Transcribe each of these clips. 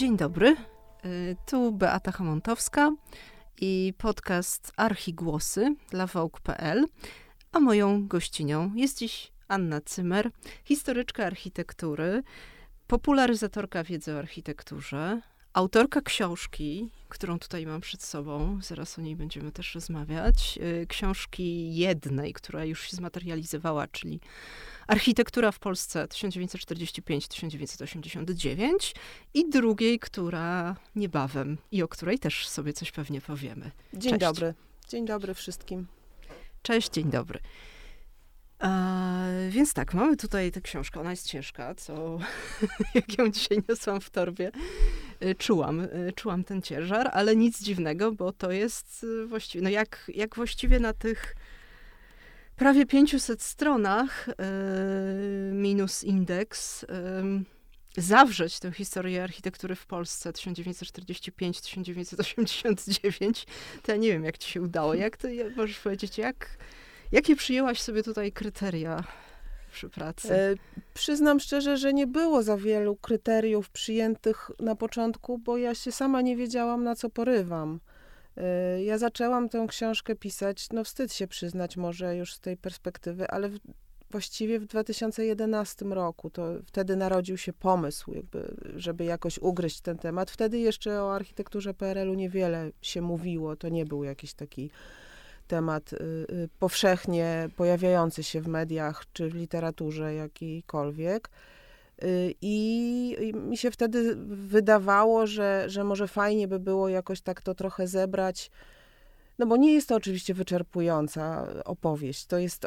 Dzień dobry. Y, tu Beata Hamontowska i podcast Archigłosy dla Vogue.pl. A moją gościnią jest dziś Anna Cymer, historyczka architektury, popularyzatorka wiedzy o architekturze, autorka książki, którą tutaj mam przed sobą, zaraz o niej będziemy też rozmawiać. Y, książki jednej, która już się zmaterializowała, czyli Architektura w Polsce 1945-1989 i drugiej, która niebawem i o której też sobie coś pewnie powiemy. Dzień Cześć. dobry. Dzień dobry wszystkim. Cześć, dzień dobry. Więc tak, mamy tutaj tę książkę. Ona jest ciężka, co jak ją dzisiaj niosłam w torbie, e, czułam, e, czułam ten ciężar, ale nic dziwnego, bo to jest właściwie, no jak, jak właściwie na tych prawie 500 stronach minus indeks zawrzeć tę historię architektury w Polsce 1945-1989, to ja nie wiem, jak ci się udało. Jak to, możesz powiedzieć, jak Jakie przyjęłaś sobie tutaj kryteria przy pracy? E, przyznam szczerze, że nie było za wielu kryteriów przyjętych na początku, bo ja się sama nie wiedziałam, na co porywam. E, ja zaczęłam tę książkę pisać, no wstyd się przyznać może już z tej perspektywy, ale w, właściwie w 2011 roku, to wtedy narodził się pomysł, jakby, żeby jakoś ugryźć ten temat. Wtedy jeszcze o architekturze PRL-u niewiele się mówiło, to nie był jakiś taki temat y, y, powszechnie pojawiający się w mediach czy w literaturze jakiejkolwiek. Y, I, mi się wtedy wydawało, że, że może fajnie by było jakoś tak to trochę zebrać. No bo nie jest to oczywiście wyczerpująca opowieść. To jest,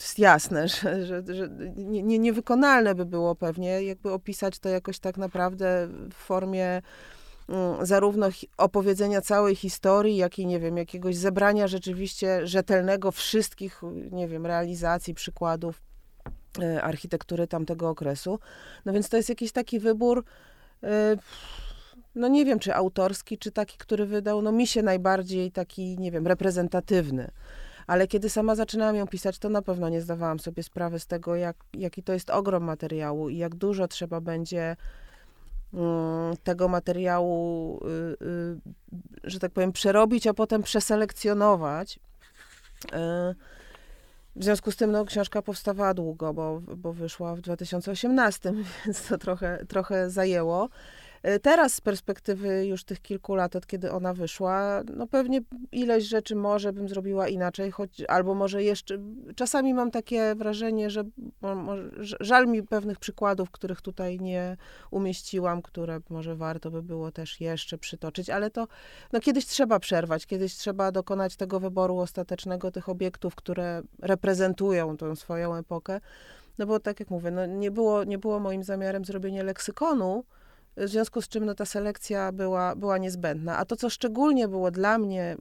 jest jasne, że, że, że nie, niewykonalne by było pewnie, jakby opisać to jakoś tak naprawdę w formie zarówno opowiedzenia całej historii, jak i, nie wiem, jakiegoś zebrania rzeczywiście rzetelnego wszystkich, nie wiem, realizacji, przykładów e, architektury tamtego okresu. No więc to jest jakiś taki wybór, e, no nie wiem, czy autorski, czy taki, który wydał, no mi się najbardziej taki, nie wiem, reprezentatywny. Ale kiedy sama zaczynałam ją pisać, to na pewno nie zdawałam sobie sprawy z tego, jak, jaki to jest ogrom materiału i jak dużo trzeba będzie Mm, tego materiału, y, y, że tak powiem, przerobić, a potem przeselekcjonować. Y, w związku z tym no, książka powstawała długo, bo, bo wyszła w 2018, więc to trochę, trochę zajęło. E, teraz z perspektywy już tych kilku lat, od kiedy ona wyszła, no pewnie ileś rzeczy może bym zrobiła inaczej, choć albo może jeszcze, czasami mam takie wrażenie, że żal mi pewnych przykładów, których tutaj nie umieściłam, które może warto by było też jeszcze przytoczyć, ale to no kiedyś trzeba przerwać, kiedyś trzeba dokonać tego wyboru ostatecznego tych obiektów, które reprezentują tą swoją epokę. No bo tak jak mówię, no nie, było, nie było moim zamiarem zrobienie leksykonu, w związku z czym no, ta selekcja była, była niezbędna. A to, co szczególnie było dla mnie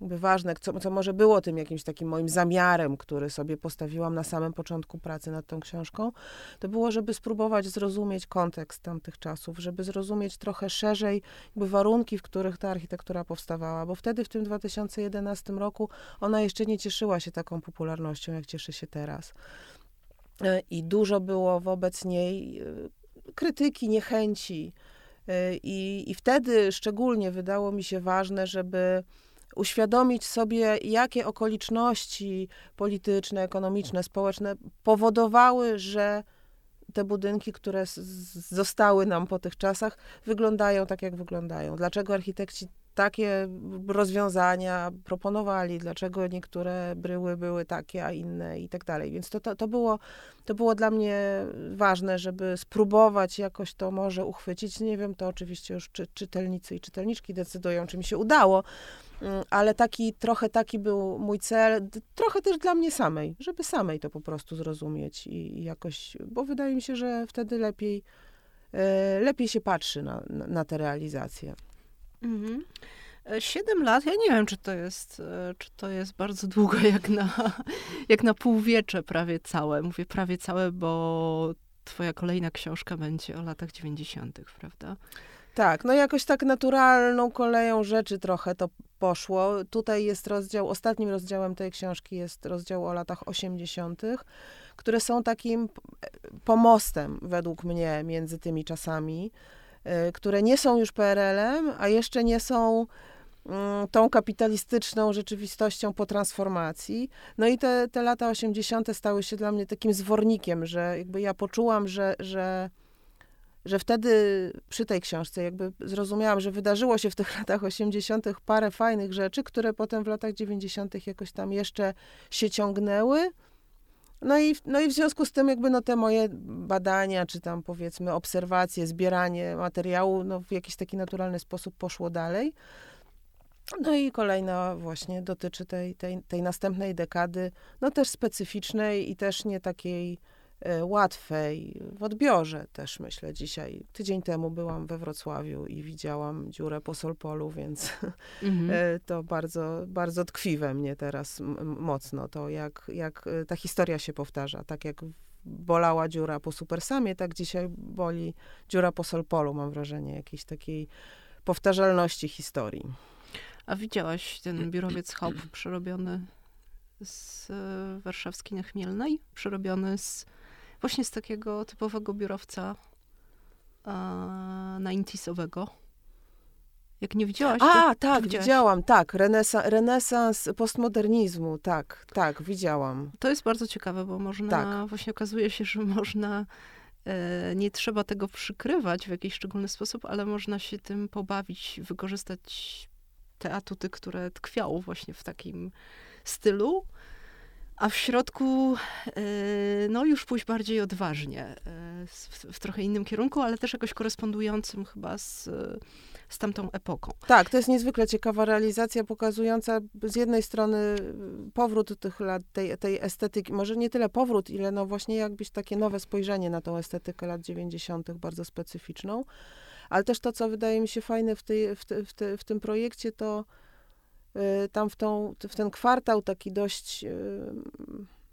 ważne, co, co może było tym jakimś takim moim zamiarem, który sobie postawiłam na samym początku pracy nad tą książką, to było, żeby spróbować zrozumieć kontekst tamtych czasów, żeby zrozumieć trochę szerzej jakby warunki, w których ta architektura powstawała, bo wtedy w tym 2011 roku ona jeszcze nie cieszyła się taką popularnością, jak cieszy się teraz. E, I dużo było wobec niej e, krytyki, niechęci. Y, I, I wtedy szczególnie wydało mi się ważne, żeby uświadomić sobie, jakie okoliczności polityczne, ekonomiczne, społeczne powodowały, że te budynki, które zostały nam po tych czasach, wyglądają tak, jak wyglądają. Dlaczego architekci takie rozwiązania proponowali, dlaczego niektóre bryły były takie, a inne i tak dalej. Więc to, to, to, było, to było dla mnie ważne, żeby spróbować jakoś to może uchwycić. Nie wiem, to oczywiście już czy, czytelnicy i czytelniczki decydują, czy mi się udało, mm, ale taki, trochę taki był mój cel, trochę też dla mnie samej, żeby samej to po prostu zrozumieć i, i jakoś, bo wydaje mi się, że wtedy lepiej, e, lepiej się patrzy na, na, na te realizacje. Mhm. E, siedem lat, ja nie wiem, czy to jest, e, czy to jest bardzo długo, jak na, jak na półwiecze prawie całe. Mówię prawie całe, bo twoja kolejna książka będzie o latach dziewięćdziesiątych, prawda? Tak, no jakoś tak naturalną koleją rzeczy trochę to poszło. Tutaj jest rozdział, ostatnim rozdziałem tej książki jest rozdział o latach osiemdziesiątych, które są takim pomostem według mnie między tymi czasami. Y, które nie są już PRL-em, a jeszcze nie są mm, tą kapitalistyczną rzeczywistością po transformacji. No i te, te lata 80. stały się dla mnie takim zwornikiem, że jakby ja poczułam, że, że że wtedy przy tej książce jakby zrozumiałam, że wydarzyło się w tych latach 80. parę fajnych rzeczy, które potem w latach 90. jakoś tam jeszcze się ciągnęły. No i, no i w związku z tym jakby no te moje badania, czy tam powiedzmy obserwacje, zbieranie materiału, no w jakiś taki naturalny sposób poszło dalej. No i kolejna właśnie dotyczy tej, tej, tej następnej dekady, no też specyficznej i też nie takiej łatwej w odbiorze też myślę dzisiaj. Tydzień temu byłam we Wrocławiu i widziałam dziurę po Solpolu, więc mhm. E, to bardzo, bardzo tkwi we mnie teraz mocno to, jak, jak e, ta historia się powtarza. Tak jak bolała dziura po Supersamie, tak dzisiaj boli dziura po Solpolu, mam wrażenie, jakiejś takiej powtarzalności historii. A widziałaś ten biurowiec Hop przerobiony z warszawskiej na Chmielnej? Przerobiony z właśnie z takiego typowego biurowca na intisowego. Jak nie widziałaś? A, tak, widziałaś? widziałam, tak. Renesa, renesans postmodernizmu, tak, tak, widziałam. To jest bardzo ciekawe, bo można, tak. właśnie okazuje się, że można, e, nie trzeba tego przykrywać w jakiś szczególny sposób, ale można się tym pobawić, wykorzystać te atuty, które tkwią właśnie w takim stylu a w środku e, no już pójść bardziej odważnie, e, w, w, trochę innym kierunku, ale też jakoś korespondującym chyba z, z tamtą epoką. Tak, to jest niezwykle ciekawa realizacja, pokazująca z jednej strony powrót tych lat, tej, tej estetyki, może nie tyle powrót, ile no właśnie jakbyś takie nowe spojrzenie na tą estetykę lat 90., bardzo specyficzną, ale też to, co wydaje mi się fajne w, tej, w, te, w, te, w tym projekcie, to tam w, tą, w ten kwartał taki dość, y,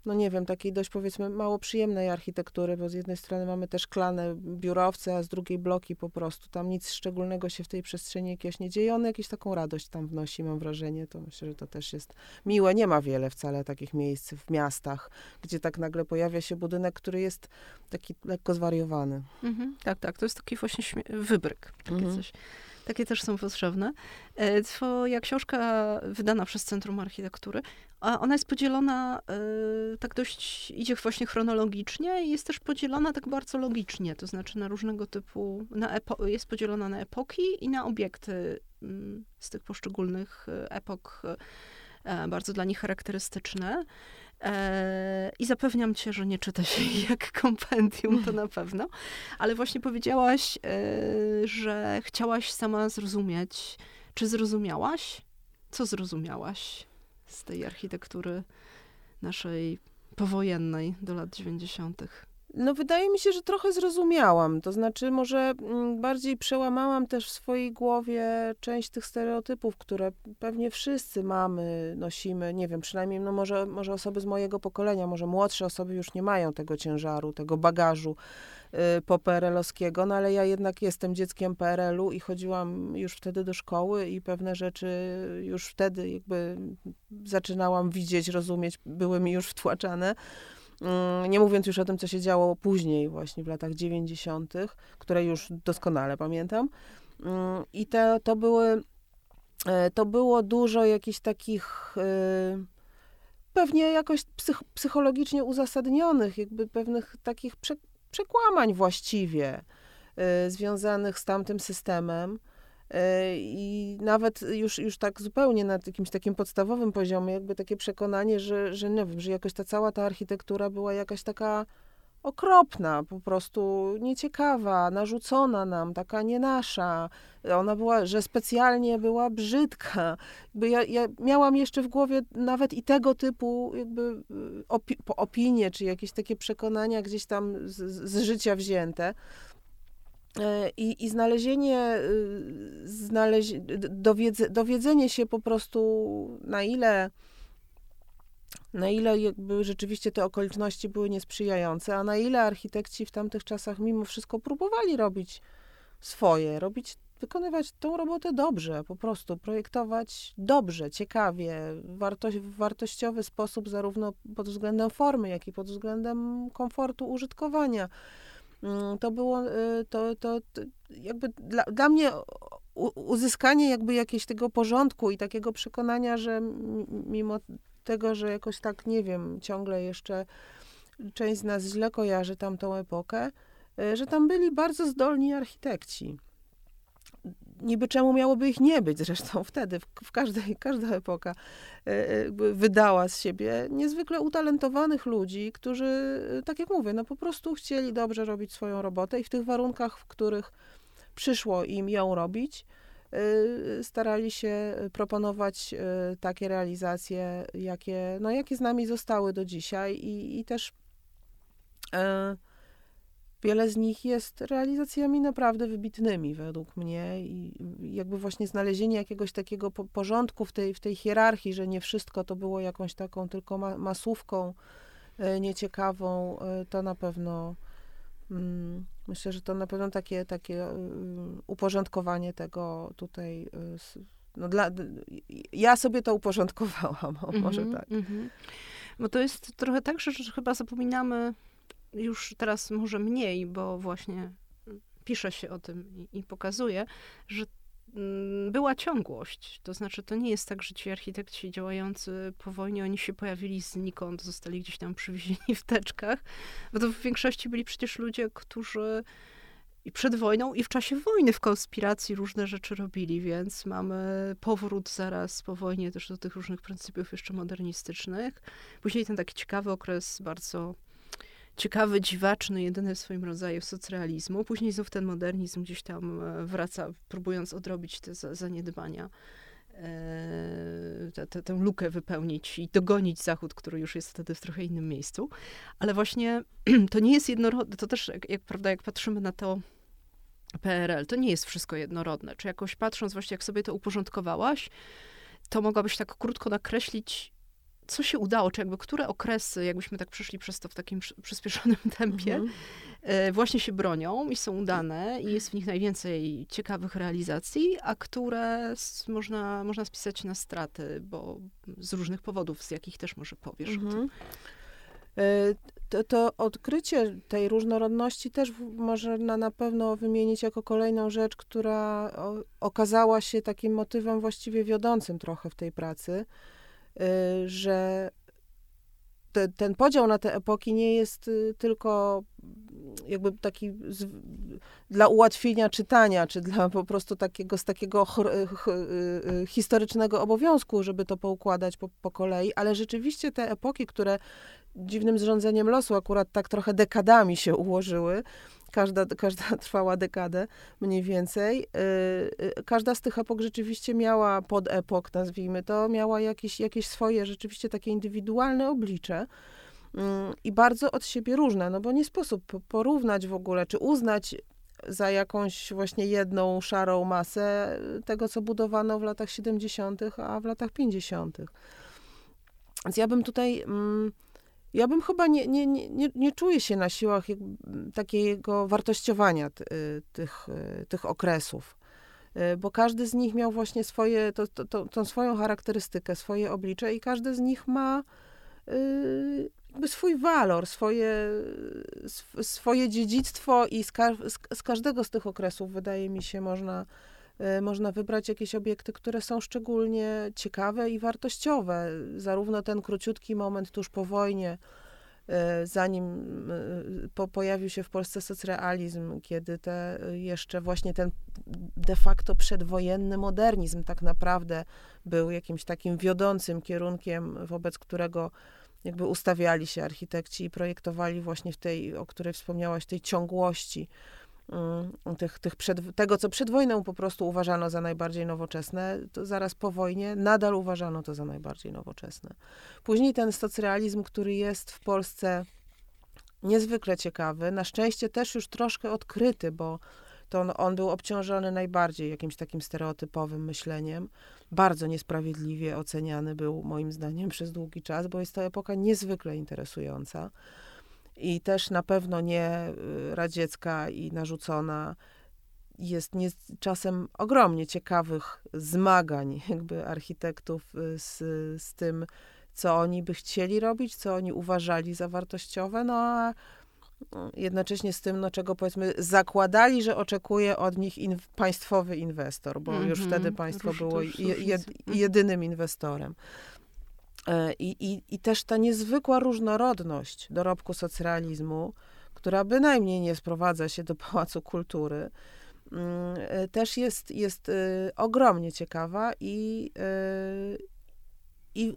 no nie wiem, takiej dość powiedzmy mało przyjemnej architektury, bo z jednej strony mamy też szklane biurowce, a z drugiej bloki po prostu. Tam nic szczególnego się w tej przestrzeni jakieś nie dzieje. On jakąś taką radość tam wnosi, mam wrażenie. To myślę, że to też jest miłe. Nie ma wiele wcale takich miejsc w miastach, gdzie tak nagle pojawia się budynek, który jest taki lekko zwariowany. Mhm, tak, tak. To jest taki właśnie wybryk. Takie mhm. coś. Takie też są potrzebne. E, twoja książka wydana przez Centrum Architektury, a ona jest podzielona e, tak dość, idzie właśnie chronologicznie i jest też podzielona tak bardzo logicznie, to znaczy na różnego typu, na jest podzielona na epoki i na obiekty mm, z tych poszczególnych e, epok, bardzo dla nich charakterystyczne. E, I zapewniam cię, że nie czyta się jak kompendium, to na pewno. Ale właśnie powiedziałaś, e, że chciałaś sama zrozumieć. Czy zrozumiałaś? Co zrozumiałaś z tej architektury naszej powojennej do lat 90.? No, wydaje mi się, że trochę zrozumiałam. To znaczy, może mm, bardziej przełamałam też w swojej głowie część tych stereotypów, które pewnie wszyscy mamy, nosimy. Nie wiem, przynajmniej, no może, może osoby z mojego pokolenia, może młodsze osoby już nie mają tego ciężaru, tego bagażu y, poperelowskiego, no ale ja jednak jestem dzieckiem PRL-u i chodziłam już wtedy do szkoły i pewne rzeczy już wtedy jakby zaczynałam widzieć, rozumieć, były mi już wtłaczane. Mm, nie mówiąc już o tym, co się działo później, właśnie w latach 90., które już doskonale pamiętam. Mm, I te, to były, e, to było dużo jakichś takich e, pewnie jakoś psych, psychologicznie uzasadnionych, jakby pewnych takich prze, przekłamań właściwie e, związanych z tamtym systemem. E, I nawet już, już tak zupełnie na jakimś takim podstawowym poziomie, jakby takie przekonanie, że, że nie wiem, że jakoś ta cała ta architektura była jakaś taka okropna, po prostu nieciekawa, narzucona nam, taka nie nasza. Ona była, że specjalnie była brzydka. Jakby ja, ja miałam jeszcze w głowie nawet i tego typu jakby y, opi opinie, czy jakieś takie przekonania gdzieś tam z, z życia wzięte. E, I, i znalezienie, y, dowiedze, dowiedzenie się po prostu, na ile, na ile jakby rzeczywiście te okoliczności były niesprzyjające, a na ile architekci w tamtych czasach mimo wszystko próbowali robić swoje, robić, wykonywać tą robotę dobrze, po prostu projektować dobrze, ciekawie, w wartościowy sposób, zarówno pod względem formy, jak i pod względem komfortu użytkowania to było, to, to, to jakby dla, dla mnie uzyskanie jakby jakiegoś tego porządku i takiego przekonania, że mimo tego, że jakoś tak, nie wiem, ciągle jeszcze część z nas źle kojarzy tamtą epokę, że tam byli bardzo zdolni architekci niby czemu miałoby ich nie być? Zresztą wtedy, w, w każdej, każda epoka e, e, wydała z siebie niezwykle utalentowanych ludzi, którzy, e, tak jak mówię, no po prostu chcieli dobrze robić swoją robotę i w tych warunkach, w których przyszło im ją robić, starali się proponować takie realizacje, jakie, no, jakie z nami zostały do dzisiaj i, i też wiele z nich jest realizacjami naprawdę wybitnymi według mnie i jakby właśnie znalezienie jakiegoś takiego porządku w tej, w tej hierarchii, że nie wszystko to było jakąś taką tylko ma masówką e, nieciekawą, e, to na pewno mm, myślę, że to na pewno takie, takie e, uporządkowanie tego tutaj no dla, ja sobie to uporządkowałam, mm -hmm, może tak. Mm -hmm. Bo to jest trochę tak, że, że chyba zapominamy już teraz może mniej, bo właśnie pisze się o tym i, i pokazuje, że mm, była ciągłość. To znaczy, to nie jest tak, że ci architekci działający po wojnie, oni się pojawili znikąd, zostali gdzieś tam przywiezieni w teczkach, bo to w większości byli przecież ludzie, którzy i przed wojną, i w czasie wojny w konspiracji różne rzeczy robili, więc mamy powrót zaraz po wojnie też do tych różnych pryncypiów jeszcze modernistycznych. Później ten taki ciekawy okres bardzo ciekawy, dziwaczny, jedyny w swoim rodzaju socrealizmu. Później znów ten modernizm gdzieś tam e, wraca, próbując odrobić te zaniedbania. E, tę, lukę wypełnić i dogonić Zachód, który już jest wtedy w trochę innym miejscu. Ale właśnie to nie jest jednorodne, to też, jak, jak, prawda, jak patrzymy na to PRL, to nie jest wszystko jednorodne. Czy jakoś patrząc właśnie, jak sobie to uporządkowałaś, to mogłabyś tak krótko nakreślić, co się udało, czy jakby które okresy, jakbyśmy tak przeszli przez to w takim przyspieszonym tempie, mhm. E, właśnie się bronią i są udane i jest w nich najwięcej ciekawych realizacji, a które można, można spisać na straty, bo z różnych powodów, z jakich też może powiesz mhm. E, to, to, odkrycie tej różnorodności też można na pewno wymienić jako kolejną rzecz, która okazała się takim motywem właściwie wiodącym trochę w tej pracy że te, ten podział na te epoki nie jest y, tylko jakby taki z, dla ułatwienia czytania, czy dla po prostu takiego, z takiego ch, ch, y, historycznego obowiązku, żeby to poukładać po, po kolei, ale rzeczywiście te epoki, które dziwnym zrządzeniem losu akurat tak trochę dekadami się ułożyły, każda, każda trwała dekadę mniej więcej. Y, y, każda z tych epok rzeczywiście miała pod epok, nazwijmy to, miała jakieś, jakieś swoje rzeczywiście takie indywidualne oblicze mm, i bardzo od siebie różne, no bo nie sposób porównać w ogóle, czy uznać za jakąś właśnie jedną szarą masę tego, co budowano w latach 70., a w latach 50. Więc ja bym tutaj mm, ja bym chyba nie, nie, nie, nie czuję się na siłach takiego wartościowania y, tych, y, tych okresów, y, bo każdy z nich miał właśnie swoje, to, to, to, tą swoją charakterystykę, swoje oblicze i każdy z nich ma jakby swój walor, swoje, swoje dziedzictwo i z, ka z, z każdego z tych okresów, wydaje mi się, można można wybrać jakieś obiekty, które są szczególnie ciekawe i wartościowe. Zarówno ten króciutki moment tuż po wojnie, zanim po, pojawił się w Polsce socrealizm, kiedy te jeszcze właśnie ten de facto przedwojenny modernizm tak naprawdę był jakimś takim wiodącym kierunkiem, wobec którego jakby ustawiali się architekci i projektowali właśnie w tej, o której wspomniałaś, tej ciągłości tych, tych przed, tego, co przed wojną po prostu uważano za najbardziej nowoczesne, to zaraz po wojnie nadal uważano to za najbardziej nowoczesne. Później ten socrealizm, który jest w Polsce niezwykle ciekawy, na szczęście też już troszkę odkryty, bo to on, on był obciążony najbardziej jakimś takim stereotypowym myśleniem. Bardzo niesprawiedliwie oceniany był moim zdaniem przez długi czas, bo jest to epoka niezwykle interesująca i też na pewno nie y, radziecka i narzucona. Jest nie, czasem ogromnie ciekawych zmagań jakby architektów y, z, z tym, co oni by chcieli robić, co oni uważali za wartościowe, no a jednocześnie z tym, no, czego powiedzmy zakładali, że oczekuje od nich in, państwowy inwestor, bo mm -hmm. już mhm. wtedy państwo Róż, było je, je, mhm. jedynym inwestorem. E, I, i, I też ta niezwykła różnorodność dorobku socrealizmu, która bynajmniej nie sprowadza się do Pałacu Kultury, mm, e, też jest, jest e, ogromnie ciekawa i, i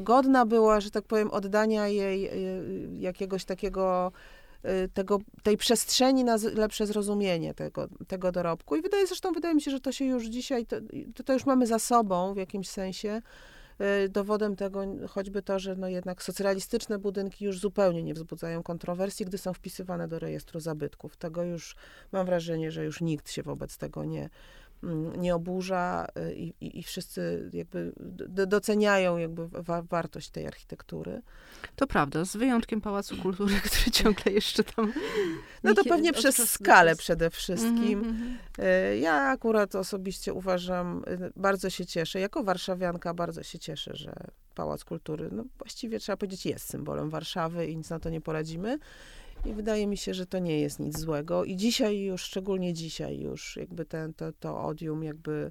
godna była, że tak powiem, oddania jej jakiegoś takiego tego, tej przestrzeni na lepsze zrozumienie tego, tego dorobku. I wydaje, zresztą wydaje mi się, że to się już dzisiaj, to, to już mamy za sobą w jakimś sensie. Y, dowodem tego choćby to, że no jednak socrealistyczne budynki już zupełnie nie wzbudzają kontrowersji, gdy są wpisywane do rejestru zabytków. Tego już mam wrażenie, że już nikt się wobec tego nie, nie oburza y, i, i, i wszyscy jakby doceniają jakby wa wartość tej architektury. To prawda, z wyjątkiem Pałacu Kultury, który ciągle jeszcze tam... No to pewnie przez skalę przede wszystkim. Mm -hmm. Ja akurat osobiście uważam, y, bardzo się cieszę, jako warszawianka bardzo się cieszę, że Pałac Kultury, no właściwie trzeba powiedzieć, jest symbolem Warszawy i nic na to nie poradzimy. I wydaje mi się, że to nie jest nic złego. I dzisiaj już, szczególnie dzisiaj już, jakby ten, to, to odium jakby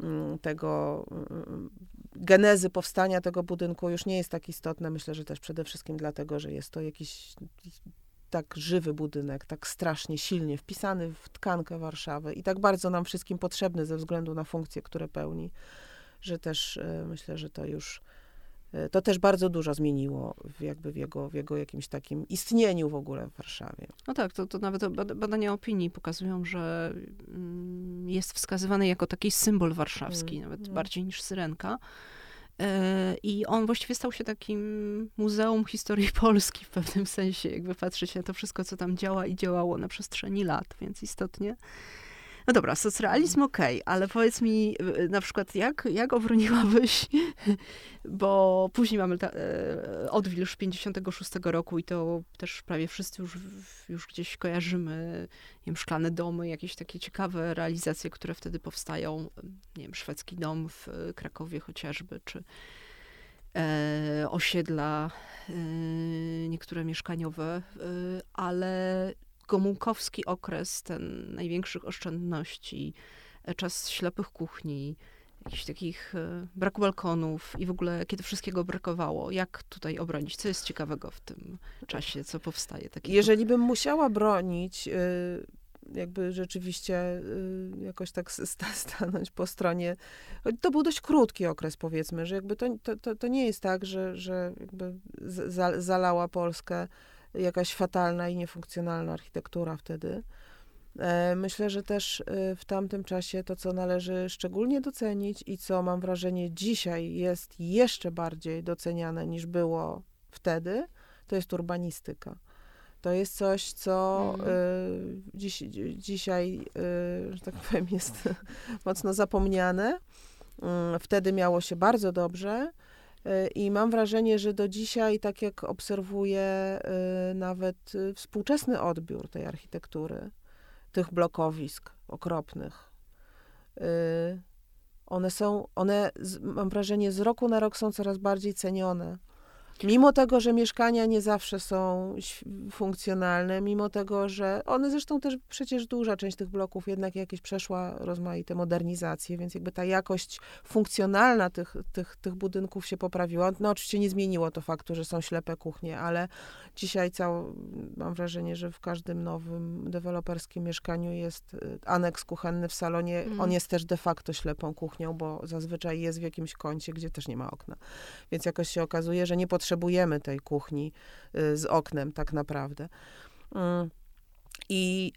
mm, tego mm, genezy powstania tego budynku już nie jest tak istotne. Myślę, że też przede wszystkim dlatego, że jest to jakiś tak żywy budynek, tak strasznie silnie wpisany w tkankę Warszawy i tak bardzo nam wszystkim potrzebny ze względu na funkcje, które pełni, że też e, myślę, że to już to też bardzo dużo zmieniło w, jakby w jego, w jego jakimś takim istnieniu w ogóle w Warszawie. No tak, to, to nawet badania opinii pokazują, że mm, jest wskazywany jako taki symbol warszawski, mm, nawet mm. bardziej niż Syrenka. E, I on właściwie stał się takim muzeum historii Polski w pewnym sensie, jakby patrzy się na to wszystko, co tam działa i działało na przestrzeni lat, więc istotnie no dobra, socrealizm okej, okay, ale powiedz mi y, na przykład, jak, jak obroniłabyś, bo później mamy ta, e, Odwilż 56 roku i to też prawie wszyscy już, już gdzieś kojarzymy, nie wiem, szklane domy, jakieś takie ciekawe realizacje, które wtedy powstają, nie wiem, szwedzki dom w Krakowie chociażby, czy e, osiedla e, niektóre mieszkaniowe, e, ale gomułkowski okres, ten największych oszczędności, e, czas ślepych kuchni, jakichś takich e, braku balkonów i w ogóle kiedy wszystkiego brakowało. Jak tutaj obronić? Co jest ciekawego w tym czasie, co powstaje? Takiego? Jeżeli bym musiała bronić, y, jakby rzeczywiście jakoś tak stanąć po stronie. To był dość krótki okres, powiedzmy, że jakby to, to, to nie jest tak, że, że jakby zalała Polskę jakaś fatalna i niefunkcjonalna architektura wtedy. E, myślę, że też e, w tamtym czasie to, co należy szczególnie docenić i co mam wrażenie dzisiaj jest jeszcze bardziej doceniane niż było wtedy, to jest urbanistyka. To jest coś, co mm. y, dziś, dzisiaj, y, że tak powiem, jest mocno zapomniane. Y, wtedy miało się bardzo dobrze. I mam wrażenie, że do dzisiaj, tak jak obserwuję y, nawet y, współczesny odbiór tej architektury, tych blokowisk okropnych, one są, one mam wrażenie, z roku na rok są coraz bardziej cenione. Mimo tego, że mieszkania nie zawsze są funkcjonalne, mimo tego, że one zresztą też przecież duża część tych bloków jednak jakieś przeszła rozmaite modernizacje, więc jakby ta jakość funkcjonalna tych, tych, tych budynków się poprawiła. No oczywiście nie zmieniło to faktu, że są ślepe kuchnie, ale dzisiaj cał, mam wrażenie, że w każdym nowym deweloperskim mieszkaniu jest y, aneks kuchenny w salonie. Mm. On jest też de facto ślepą kuchnią, bo zazwyczaj jest w jakimś kącie, gdzie też nie ma okna. Więc jakoś się okazuje, że nie potrzeba potrzebujemy tej kuchni y, z oknem tak naprawdę. Mm. I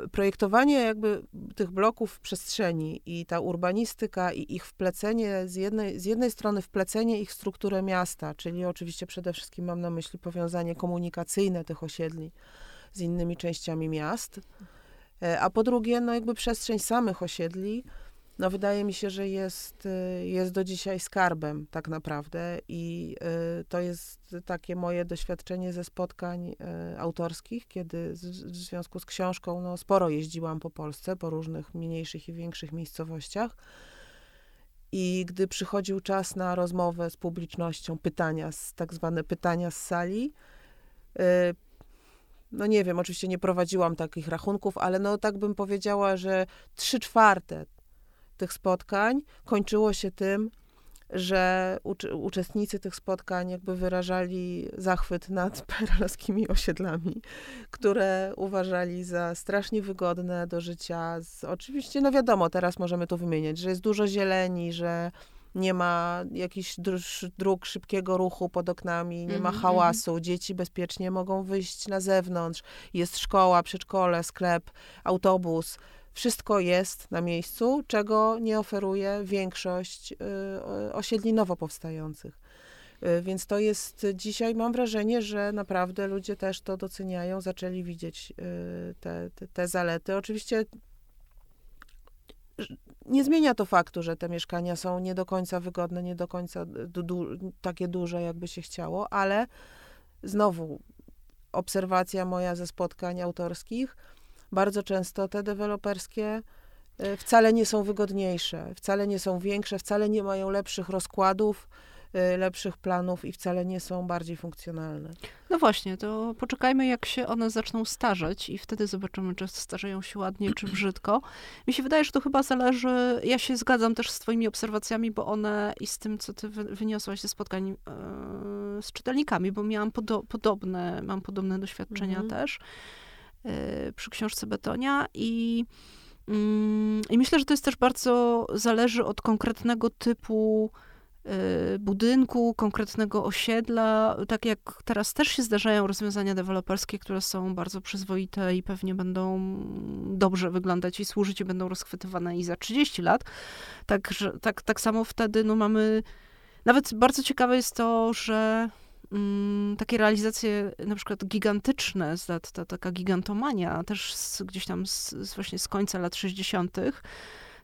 y, projektowanie jakby tych bloków w przestrzeni i ta urbanistyka i ich wplecenie, z jednej, z jednej strony wplecenie ich w strukturę miasta, czyli oczywiście przede wszystkim mam na myśli powiązanie komunikacyjne tych osiedli z innymi częściami miast, e, a po drugie, no jakby przestrzeń samych osiedli, no wydaje mi się, że jest, y, jest do dzisiaj skarbem tak naprawdę i y, to jest takie moje doświadczenie ze spotkań y, autorskich, kiedy w związku z książką no, sporo jeździłam po Polsce, po różnych mniejszych i większych miejscowościach. I gdy przychodził czas na rozmowę z publicznością, pytania, tak zwane pytania z sali, no nie wiem, oczywiście nie prowadziłam takich rachunków, ale no tak bym powiedziała, że trzy czwarte tych spotkań kończyło się tym, że uczestnicy tych spotkań jakby wyrażali zachwyt nad perelowskimi osiedlami, które uważali za strasznie wygodne do życia. Z, oczywiście, no wiadomo, teraz możemy tu wymieniać, że jest dużo zieleni, że nie ma jakichś dróg szybkiego ruchu pod oknami, nie ma mhm, hałasu, mhm. dzieci bezpiecznie mogą wyjść na zewnątrz, jest szkoła, przedszkole, sklep, autobus. Wszystko jest na miejscu, czego nie oferuje większość y, osiedli nowo powstających. Y, więc to jest dzisiaj, mam wrażenie, że naprawdę ludzie też to doceniają, zaczęli widzieć y, te, te, te zalety. Oczywiście nie zmienia to faktu, że te mieszkania są nie do końca wygodne, nie do końca du du takie duże, jakby się chciało, ale znowu obserwacja moja ze spotkań autorskich, bardzo często te deweloperskie y, wcale nie są wygodniejsze, wcale nie są większe, wcale nie mają lepszych rozkładów, Y, lepszych planów i wcale nie są bardziej funkcjonalne. No właśnie, to poczekajmy, jak się one zaczną starzeć i wtedy zobaczymy, czy starzeją się ładnie, czy brzydko. Mi się wydaje, że to chyba zależy, ja się zgadzam też z twoimi obserwacjami, bo one i z tym, co ty wyniosłaś ze spotkań yy, z czytelnikami, bo miałam podo podobne, mam podobne doświadczenia mhm. też przy książce Betonia i mm, i myślę, że to jest też bardzo zależy od konkretnego typu Y, budynku, konkretnego osiedla. Tak jak teraz też się zdarzają rozwiązania deweloperskie, które są bardzo przyzwoite i pewnie będą dobrze wyglądać i służyć i będą rozchwytywane i za 30 lat. Także, tak, tak samo wtedy no, mamy. Nawet bardzo ciekawe jest to, że mm, takie realizacje na przykład gigantyczne, ta, ta taka gigantomania, też z, gdzieś tam z, właśnie z końca lat 60.,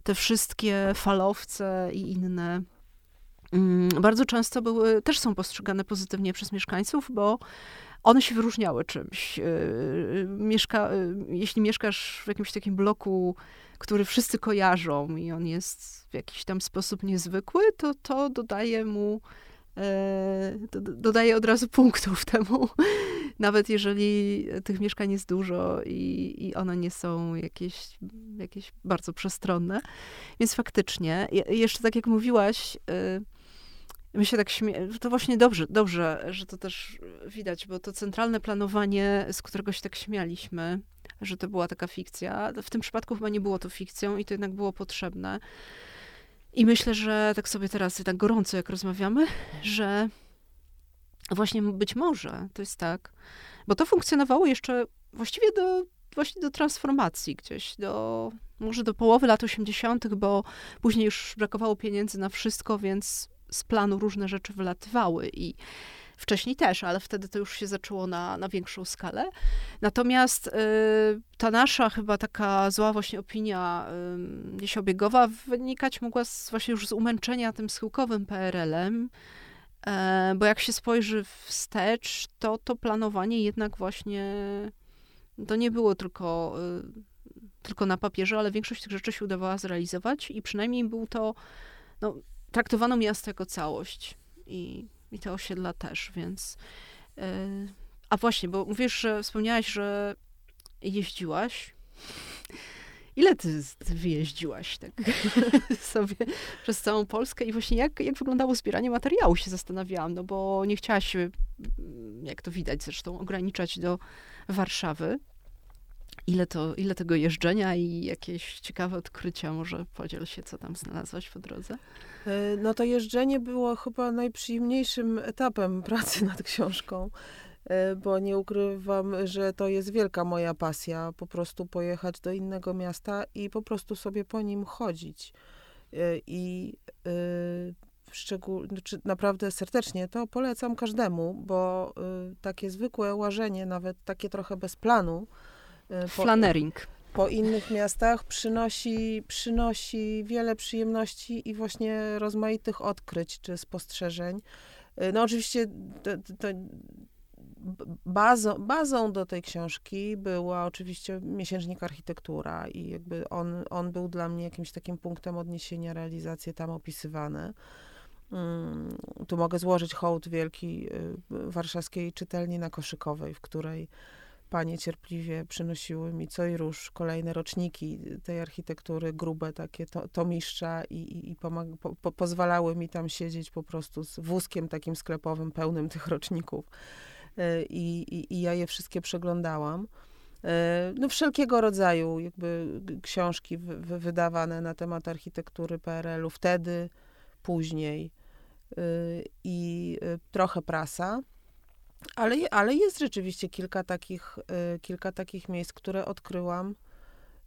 te wszystkie falowce i inne Mm, bardzo często były, też są postrzegane pozytywnie przez mieszkańców, bo one się wyróżniały czymś. Y, y, mieszka, y, jeśli mieszkasz w jakimś takim bloku, który wszyscy kojarzą i on jest w jakiś tam sposób niezwykły, to to dodaje mu dodaje od razu punktów temu, nawet jeżeli tych mieszkań jest dużo i, i one nie są jakieś, jakieś bardzo przestronne. Więc faktycznie, jeszcze tak jak mówiłaś, My się tak śmie... To właśnie dobrze, dobrze, że to też widać, bo to centralne planowanie, z którego się tak śmialiśmy, że to była taka fikcja, w tym przypadku chyba nie było to fikcją i to jednak było potrzebne. I myślę, że tak sobie teraz, tak gorąco jak rozmawiamy, że właśnie być może to jest tak, bo to funkcjonowało jeszcze właściwie do, właśnie do transformacji gdzieś, do, może do połowy lat 80., bo później już brakowało pieniędzy na wszystko, więc z planu różne rzeczy wylatywały i wcześniej też, ale wtedy to już się zaczęło na, na większą skalę. Natomiast y, ta nasza chyba taka zła właśnie opinia y, obiegowa wynikać mogła z, właśnie już z umęczenia tym schyłkowym PRL-em, e, bo jak się spojrzy wstecz, to to planowanie jednak właśnie to nie było tylko, y, tylko na papierze, ale większość tych rzeczy się udawała zrealizować i przynajmniej był to no, traktowano miasto jako całość i, i te osiedla też, więc. Yy, a właśnie, bo mówisz, że wspomniałaś, że jeździłaś. Ile ty, ty wyjeździłaś tak sobie przez całą Polskę i właśnie jak, jak wyglądało zbieranie materiału się zastanawiałam, no bo nie chciałaś się, jak to widać zresztą, ograniczać do Warszawy. Ile, to, ile tego jeżdżenia i jakieś ciekawe odkrycia, może podziel się, co tam znalazłaś po drodze? E, no to jeżdżenie było chyba najprzyjemniejszym etapem pracy nad książką, e, bo nie ukrywam, że to jest wielka moja pasja, po prostu pojechać do innego miasta i po prostu sobie po nim chodzić. E, I szczególnie, znaczy naprawdę serdecznie to polecam każdemu, bo takie zwykłe łażenie, nawet takie trochę bez planu, po, Flanering. Po innych miastach przynosi, przynosi wiele przyjemności i właśnie rozmaitych odkryć czy spostrzeżeń. Y, no oczywiście to, to bazą, bazą do tej książki była oczywiście miesięcznik architektura i jakby on, on był dla mnie jakimś takim punktem odniesienia, realizacje tam opisywane. Mm, tu mogę złożyć hołd wielki y, warszawskiej czytelni na Koszykowej, w której panie cierpliwie przynosiły mi co i róż kolejne roczniki tej architektury, grube takie to, tomiszcza i, i, i pomag- po, po, pozwalały mi tam siedzieć po prostu z wózkiem takim sklepowym pełnym tych roczników. Y, I, i, i ja je wszystkie przeglądałam. Y, no, wszelkiego rodzaju jakby książki wy, wydawane na temat architektury PRL-u wtedy, później i trochę prasa. Ale, ale jest rzeczywiście kilka takich, y, kilka takich miejsc, które odkryłam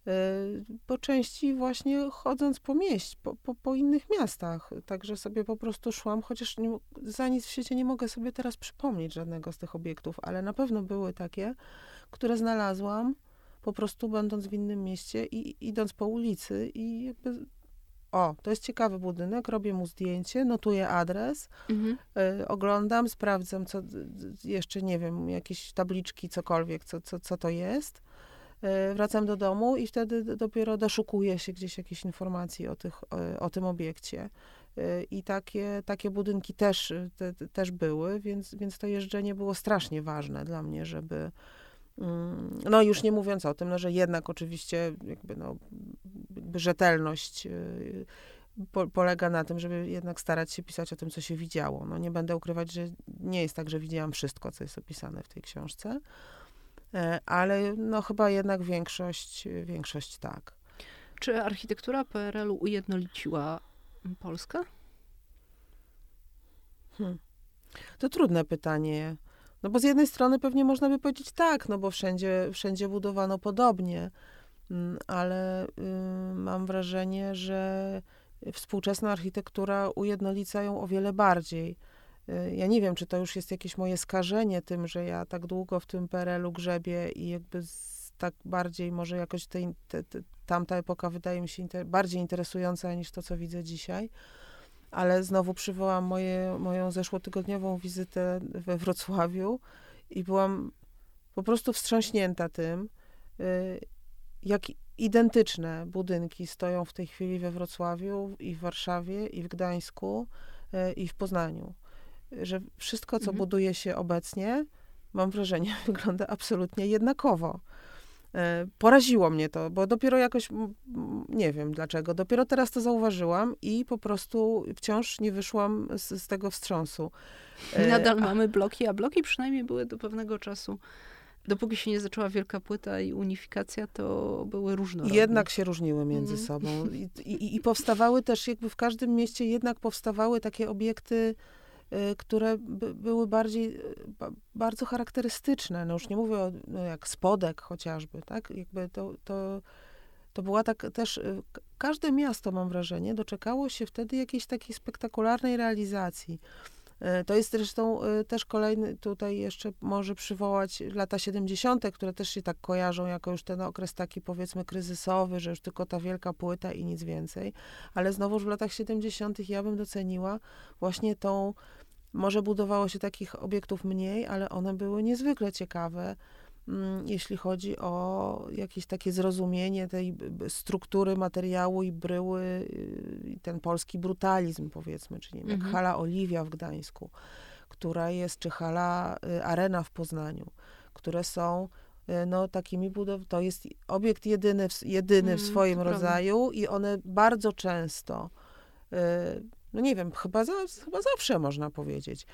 y, po części właśnie chodząc po mieście, po, po, po, innych miastach. Także sobie po prostu szłam, chociaż nie, za nic w świecie nie mogę sobie teraz przypomnieć żadnego z tych obiektów, ale na pewno były takie, które znalazłam po prostu będąc w innym mieście i idąc po ulicy i jakby o, to jest ciekawy budynek, robię mu zdjęcie, notuję adres, mhm. y, oglądam, sprawdzam, co jeszcze nie wiem, jakieś tabliczki, cokolwiek, co, co, co to jest. Y, wracam do domu i wtedy dopiero doszukuję się gdzieś jakiejś informacji o, tych, o, o tym obiekcie. Y, I takie, takie budynki też, te, też były, więc, więc to jeżdżenie było strasznie ważne dla mnie, żeby, no już nie mówiąc o tym, no, że jednak oczywiście jakby no, jakby rzetelność y, po, polega na tym, żeby jednak starać się pisać o tym, co się widziało. No nie będę ukrywać, że nie jest tak, że widziałam wszystko, co jest opisane w tej książce, e, ale no chyba jednak większość, większość tak. Czy architektura PRL-u ujednoliciła Polskę? Hmm. To trudne pytanie. No bo z jednej strony pewnie można by powiedzieć tak, no bo wszędzie, wszędzie budowano podobnie. Mm, ale y, mam wrażenie, że współczesna architektura ujednolica ją o wiele bardziej. Y, ja nie wiem, czy to już jest jakieś moje skażenie tym, że ja tak długo w tym PRL-u grzebię i jakby tak bardziej może jakoś te, te, te, tamta epoka wydaje mi się inter, bardziej interesująca niż to, co widzę dzisiaj. Ale znowu przywołam moje, moją zeszłotygodniową wizytę we Wrocławiu i byłam po prostu wstrząśnięta tym, y, jak identyczne budynki stoją w tej chwili we Wrocławiu i w Warszawie i w Gdańsku e, i w Poznaniu. Że wszystko, co mhm. buduje się obecnie, mam wrażenie, wygląda absolutnie jednakowo. E, poraziło mnie to, bo dopiero jakoś, nie wiem dlaczego, dopiero teraz to zauważyłam i po prostu wciąż nie wyszłam z, z tego wstrząsu. E, Nadal mamy bloki, a bloki przynajmniej były do pewnego czasu dopóki się nie zaczęła wielka płyta i unifikacja, to były różnorodne. Jednak się różniły między mm. sobą. I, i, I, powstawały też, jakby w każdym mieście jednak powstawały takie obiekty, które by, były bardziej, y, bardzo charakterystyczne. No już nie mówię o, no jak spodek chociażby, tak? Jakby to, to, to była tak też, y, każde miasto, mam wrażenie, doczekało się wtedy jakiejś takiej spektakularnej realizacji. E, to jest zresztą e, też kolejny, tutaj jeszcze może przywołać lata 70., które też się tak kojarzą jako już ten okres taki powiedzmy kryzysowy, że już tylko ta wielka płyta i nic więcej. Ale znowuż w latach 70. ja bym doceniła właśnie tą, może budowało się takich obiektów mniej, ale one były niezwykle ciekawe jeśli chodzi o jakieś takie zrozumienie tej struktury materiału i bryły, y, ten polski brutalizm, powiedzmy, czyli mhm. jak hala Oliwia w Gdańsku, która jest, czy hala y, Arena w Poznaniu, które są y, no, takimi budow... To jest obiekt jedyny, w, jedyny w mhm, swoim rodzaju prawda. i one bardzo często, no nie wiem, chyba, za, chyba zawsze można powiedzieć,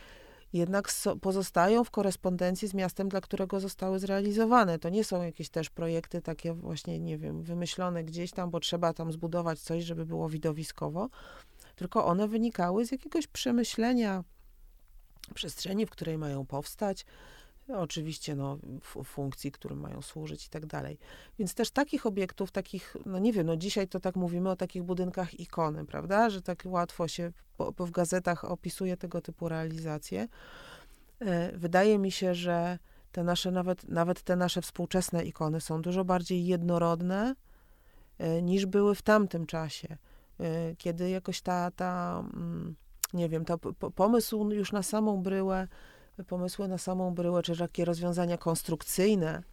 jednak pozostają w korespondencji z miastem, dla którego zostały zrealizowane. To nie są jakieś też projekty takie właśnie, nie wiem, wymyślone gdzieś tam, bo trzeba tam zbudować coś, żeby było widowiskowo, tylko one wynikały z jakiegoś przemyślenia przestrzeni, w której mają powstać, oczywiście no, funkcji, którym mają służyć i tak dalej. Więc też takich obiektów, takich, no nie wiem, no dzisiaj to tak mówimy o takich budynkach ikony, prawda, że tak łatwo się po, po w gazetach opisuje tego typu realizacje. E, wydaje mi się, że te nasze, nawet, nawet te nasze współczesne ikony są dużo bardziej jednorodne e, niż były w tamtym czasie, e, kiedy jakoś ta, ta mm, nie wiem, to pomysł już na samą bryłę pomysły na samą bryłę, czy takie rozwiązania konstrukcyjne,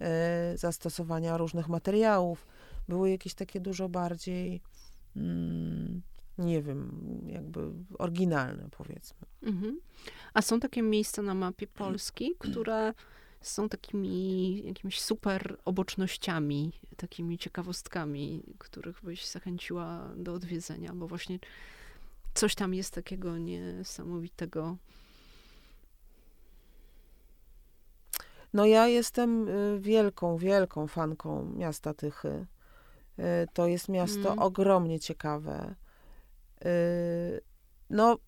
e, zastosowania różnych materiałów, były jakieś takie dużo bardziej, mm, nie wiem, jakby oryginalne, powiedzmy. Mhm. A są takie miejsca na mapie Polski, które są takimi jakimiś super obocznościami, takimi ciekawostkami, których byś zachęciła do odwiedzenia, bo właśnie coś tam jest takiego niesamowitego. No ja jestem y, wielką, wielką fanką miasta Tychy. Y, to jest miasto mm. ogromnie ciekawe. Y, no,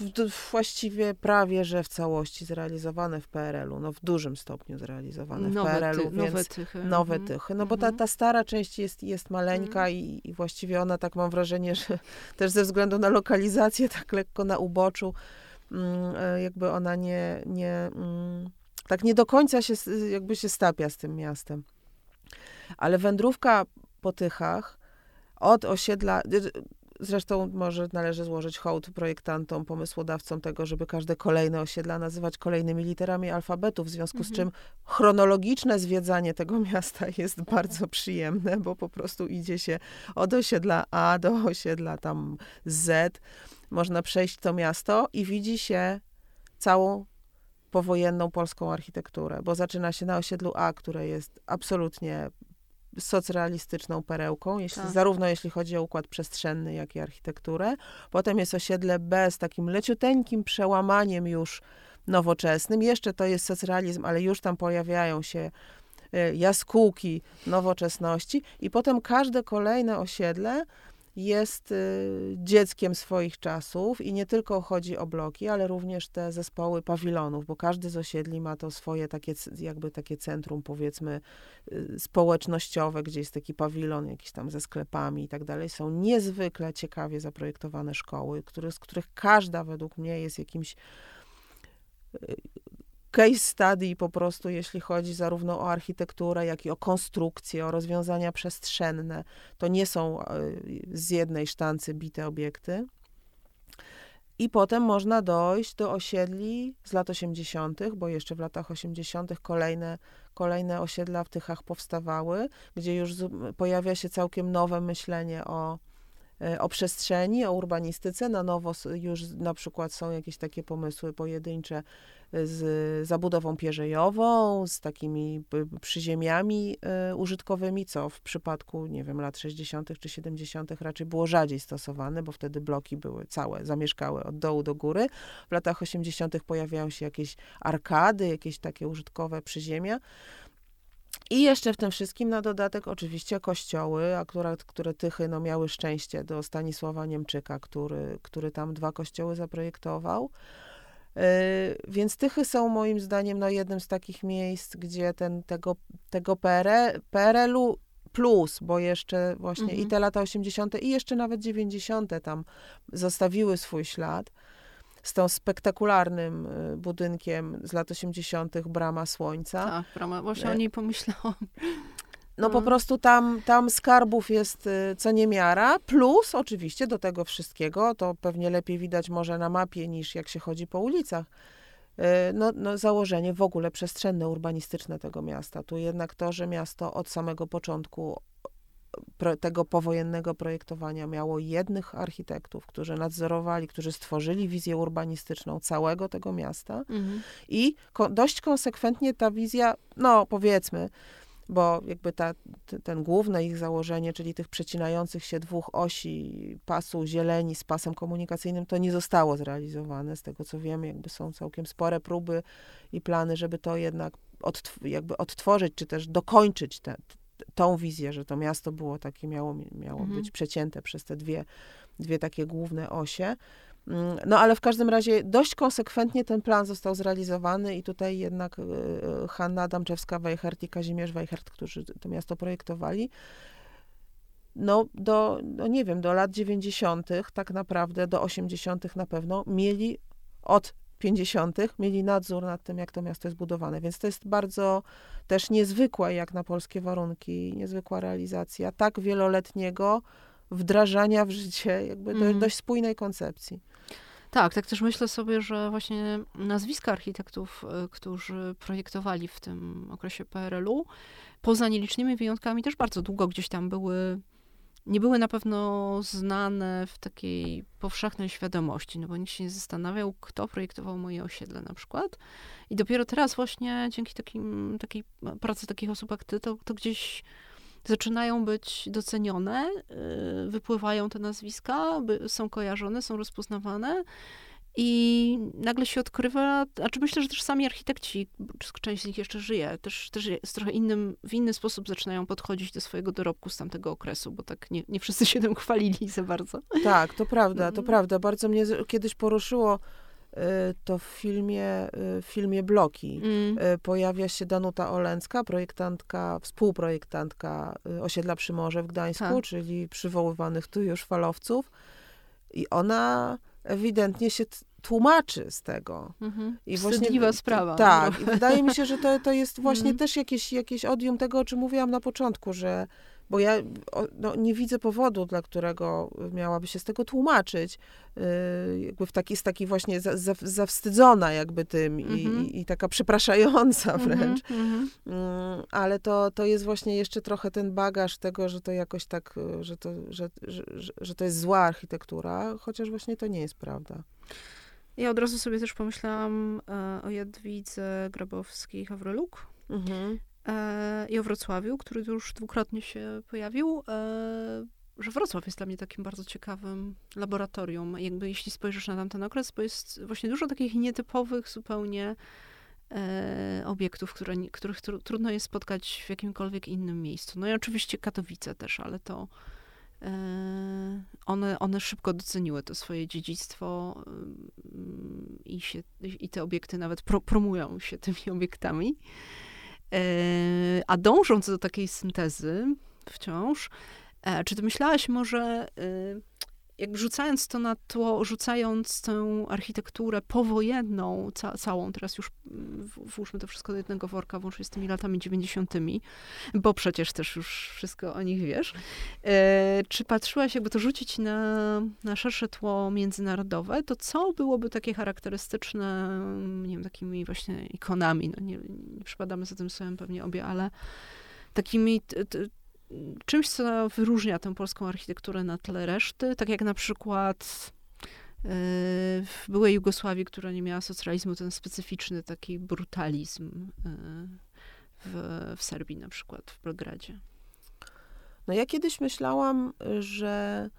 w, w, właściwie prawie, że w całości zrealizowane w PRL-u, no w dużym stopniu zrealizowane nowe w PRL-u, ty, więc nowe tychy. Nowe mhm. tychy. No bo ta, mhm. ta stara część jest, jest maleńka mhm. i, i właściwie ona, tak mam wrażenie, że też ze względu na lokalizację, tak lekko na uboczu, mm, e, jakby ona nie, nie mm, tak nie do końca się, jakby się stapia z tym miastem. Ale wędrówka po Tychach od osiedla, Zresztą może należy złożyć hołd projektantom, pomysłodawcom tego, żeby każde kolejne osiedla nazywać kolejnymi literami alfabetu, w związku z mhm. czym chronologiczne zwiedzanie tego miasta jest bardzo przyjemne, bo po prostu idzie się od osiedla A do osiedla tam Z. Można przejść to miasto i widzi się całą powojenną polską architekturę, bo zaczyna się na osiedlu A, które jest absolutnie socrealistyczną perełką, jeśli, tak. zarówno jeśli chodzi o układ przestrzenny, jak i architekturę. Potem jest osiedle B z takim leciuteńkim przełamaniem już nowoczesnym. Jeszcze to jest socrealizm, ale już tam pojawiają się e, jaskółki nowoczesności i potem każde kolejne osiedle jest y, dzieckiem swoich czasów i nie tylko chodzi o bloki, ale również te zespoły pawilonów, bo każdy z osiedli ma to swoje takie, jakby takie centrum, powiedzmy, y, społecznościowe, gdzie jest taki pawilon jakiś tam ze sklepami i tak dalej. Są niezwykle ciekawie zaprojektowane szkoły, które, z których każda według mnie jest jakimś y, case study po prostu, jeśli chodzi zarówno o architekturę, jak i o konstrukcję, o rozwiązania przestrzenne. To nie są e, z jednej sztancy bite obiekty. I potem można dojść do osiedli z lat 80., bo jeszcze w latach 80. kolejne, kolejne osiedla w Tychach powstawały, gdzie już pojawia się całkiem nowe myślenie o, e, o przestrzeni, o urbanistyce. Na nowo już na przykład są jakieś takie pomysły pojedyncze z zabudową pierzejową, z takimi przyziemiami e, użytkowymi, co w przypadku, nie wiem, lat 60. czy 70. raczej było rzadziej stosowane, bo wtedy bloki były całe, zamieszkałe od dołu do góry. W latach 80. pojawiają się jakieś arkady, jakieś takie użytkowe przyziemia. I jeszcze w tym wszystkim na dodatek oczywiście kościoły, akurat, które Tychy no, miały szczęście do Stanisława Niemczyka, który, który tam dwa kościoły zaprojektował. E, więc Tychy są moim zdaniem no, jednym z takich miejsc, gdzie ten, tego, tego PRL-u plus, bo jeszcze właśnie mhm. i te lata 80. i jeszcze nawet 90. tam zostawiły swój ślad z tą spektakularnym e, budynkiem z lat 80. Brama Słońca. Tak, Brama, właśnie o niej pomyślałam. No po prostu tam, tam skarbów jest y, co niemiara, plus oczywiście do tego wszystkiego, to pewnie lepiej widać może na mapie niż jak się chodzi po ulicach, y, no, no założenie w ogóle przestrzenne, urbanistyczne tego miasta. Tu jednak to, że miasto od samego początku tego powojennego projektowania miało jednych architektów, którzy nadzorowali, którzy stworzyli wizję urbanistyczną całego tego miasta mhm. i ko dość konsekwentnie ta wizja, no powiedzmy, bo jakby ta, ten główne ich założenie, czyli tych przecinających się dwóch osi pasu zieleni z pasem komunikacyjnym, to nie zostało zrealizowane. Z tego co wiem, jakby są całkiem spore próby i plany, żeby to jednak odtw jakby odtworzyć, czy też dokończyć te, tą wizję, że to miasto było takie, miało, miało mhm. być przecięte przez te dwie, dwie takie główne osie. Mm, no ale w każdym razie dość konsekwentnie ten plan został zrealizowany i tutaj jednak e, e, Hanna Adamczewska-Weichert i Kazimierz Weichert, którzy to miasto projektowali, no do, no nie wiem, do lat 90. tak naprawdę, do 80. na pewno mieli od 50. mieli nadzór nad tym, jak to miasto jest budowane. Więc to jest bardzo też niezwykła, jak na polskie warunki, niezwykła realizacja tak wieloletniego wdrażania w życie jakby mm. dość spójnej koncepcji. Tak, tak też myślę sobie, że właśnie nazwiska architektów, e, którzy projektowali w tym okresie PRL-u, poza nielicznymi wyjątkami też bardzo długo gdzieś tam były nie były na pewno znane w takiej powszechnej świadomości, no bo nikt się nie zastanawiał, kto projektował moje osiedle na przykład. I dopiero teraz właśnie dzięki takim, takiej pracy takich osób jak ty, to, to gdzieś zaczynają być docenione, y, wypływają te nazwiska, są kojarzone, są rozpoznawane. I nagle się odkrywa, a czy myślę, że też sami architekci, część z nich jeszcze żyje, też, też jest trochę innym, w inny sposób zaczynają podchodzić do swojego dorobku z tamtego okresu, bo tak nie, nie wszyscy się tym chwalili za bardzo. Tak, to prawda, to mhm. prawda. Bardzo mnie kiedyś poruszyło to w filmie, y, w filmie Bloki. Mm. Y, pojawia się Danuta Olęcka, projektantka, współprojektantka osiedla przy Morze w Gdańsku, tak. czyli przywoływanych tu już falowców. I ona ewidentnie się tłumaczy z tego. Mhm. I właśnie, sprawa. Tak. I wydaje mi się, że to, to jest właśnie mhm. też jakieś, jakieś odium tego, o czym mówiłam na początku, że bo ja no, nie widzę powodu, dla którego miałaby się z tego tłumaczyć. Yy, jakby w taki, z taki właśnie za, za, zawstydzona jakby tym i, mm-hmm. i, i, taka przepraszająca mhm, wręcz. Mm-hmm. Yy, ale to, to jest właśnie jeszcze trochę ten bagaż tego, że to jakoś tak, że to, że, że, że, że to jest zła architektura, chociaż właśnie to nie jest prawda. Ja od razu sobie też pomyślałam e, o Jadwidze Grabowskiej-Hawryluk. Mhm. E, i o Wrocławiu, który już dwukrotnie się pojawił, e, że Wrocław jest dla mnie takim bardzo ciekawym laboratorium. Jakby jeśli spojrzysz na tamten okres, bo jest właśnie dużo takich nietypowych zupełnie e, obiektów, które, których tr trudno jest spotkać w jakimkolwiek innym miejscu. No i oczywiście Katowice też, ale to one, one szybko doceniły to swoje dziedzictwo i, się, i te obiekty nawet pro, promują się tymi obiektami. E, a dążąc do takiej syntezy wciąż, e, czy ty myślałaś może, e, jakby rzucając to na tło, rzucając tę architekturę powojenną, ca całą, teraz już mm, włóżmy to wszystko do jednego worka, włącznie z tymi latami 90., bo przecież też już wszystko o nich wiesz. E, czy patrzyłaś, jakby to rzucić na, na szersze tło międzynarodowe, to co byłoby takie charakterystyczne, nie wiem, takimi właśnie ikonami, no nie, nie przypadamy za tym słowem pewnie obie, ale takimi czymś, co wyróżnia tę polską architekturę na tle reszty, tak jak na przykład e, w byłej Jugosławii, która nie miała socjalizmu, ten specyficzny taki brutalizm e, w, w Serbii na przykład, w Belgradzie. No ja kiedyś myślałam, że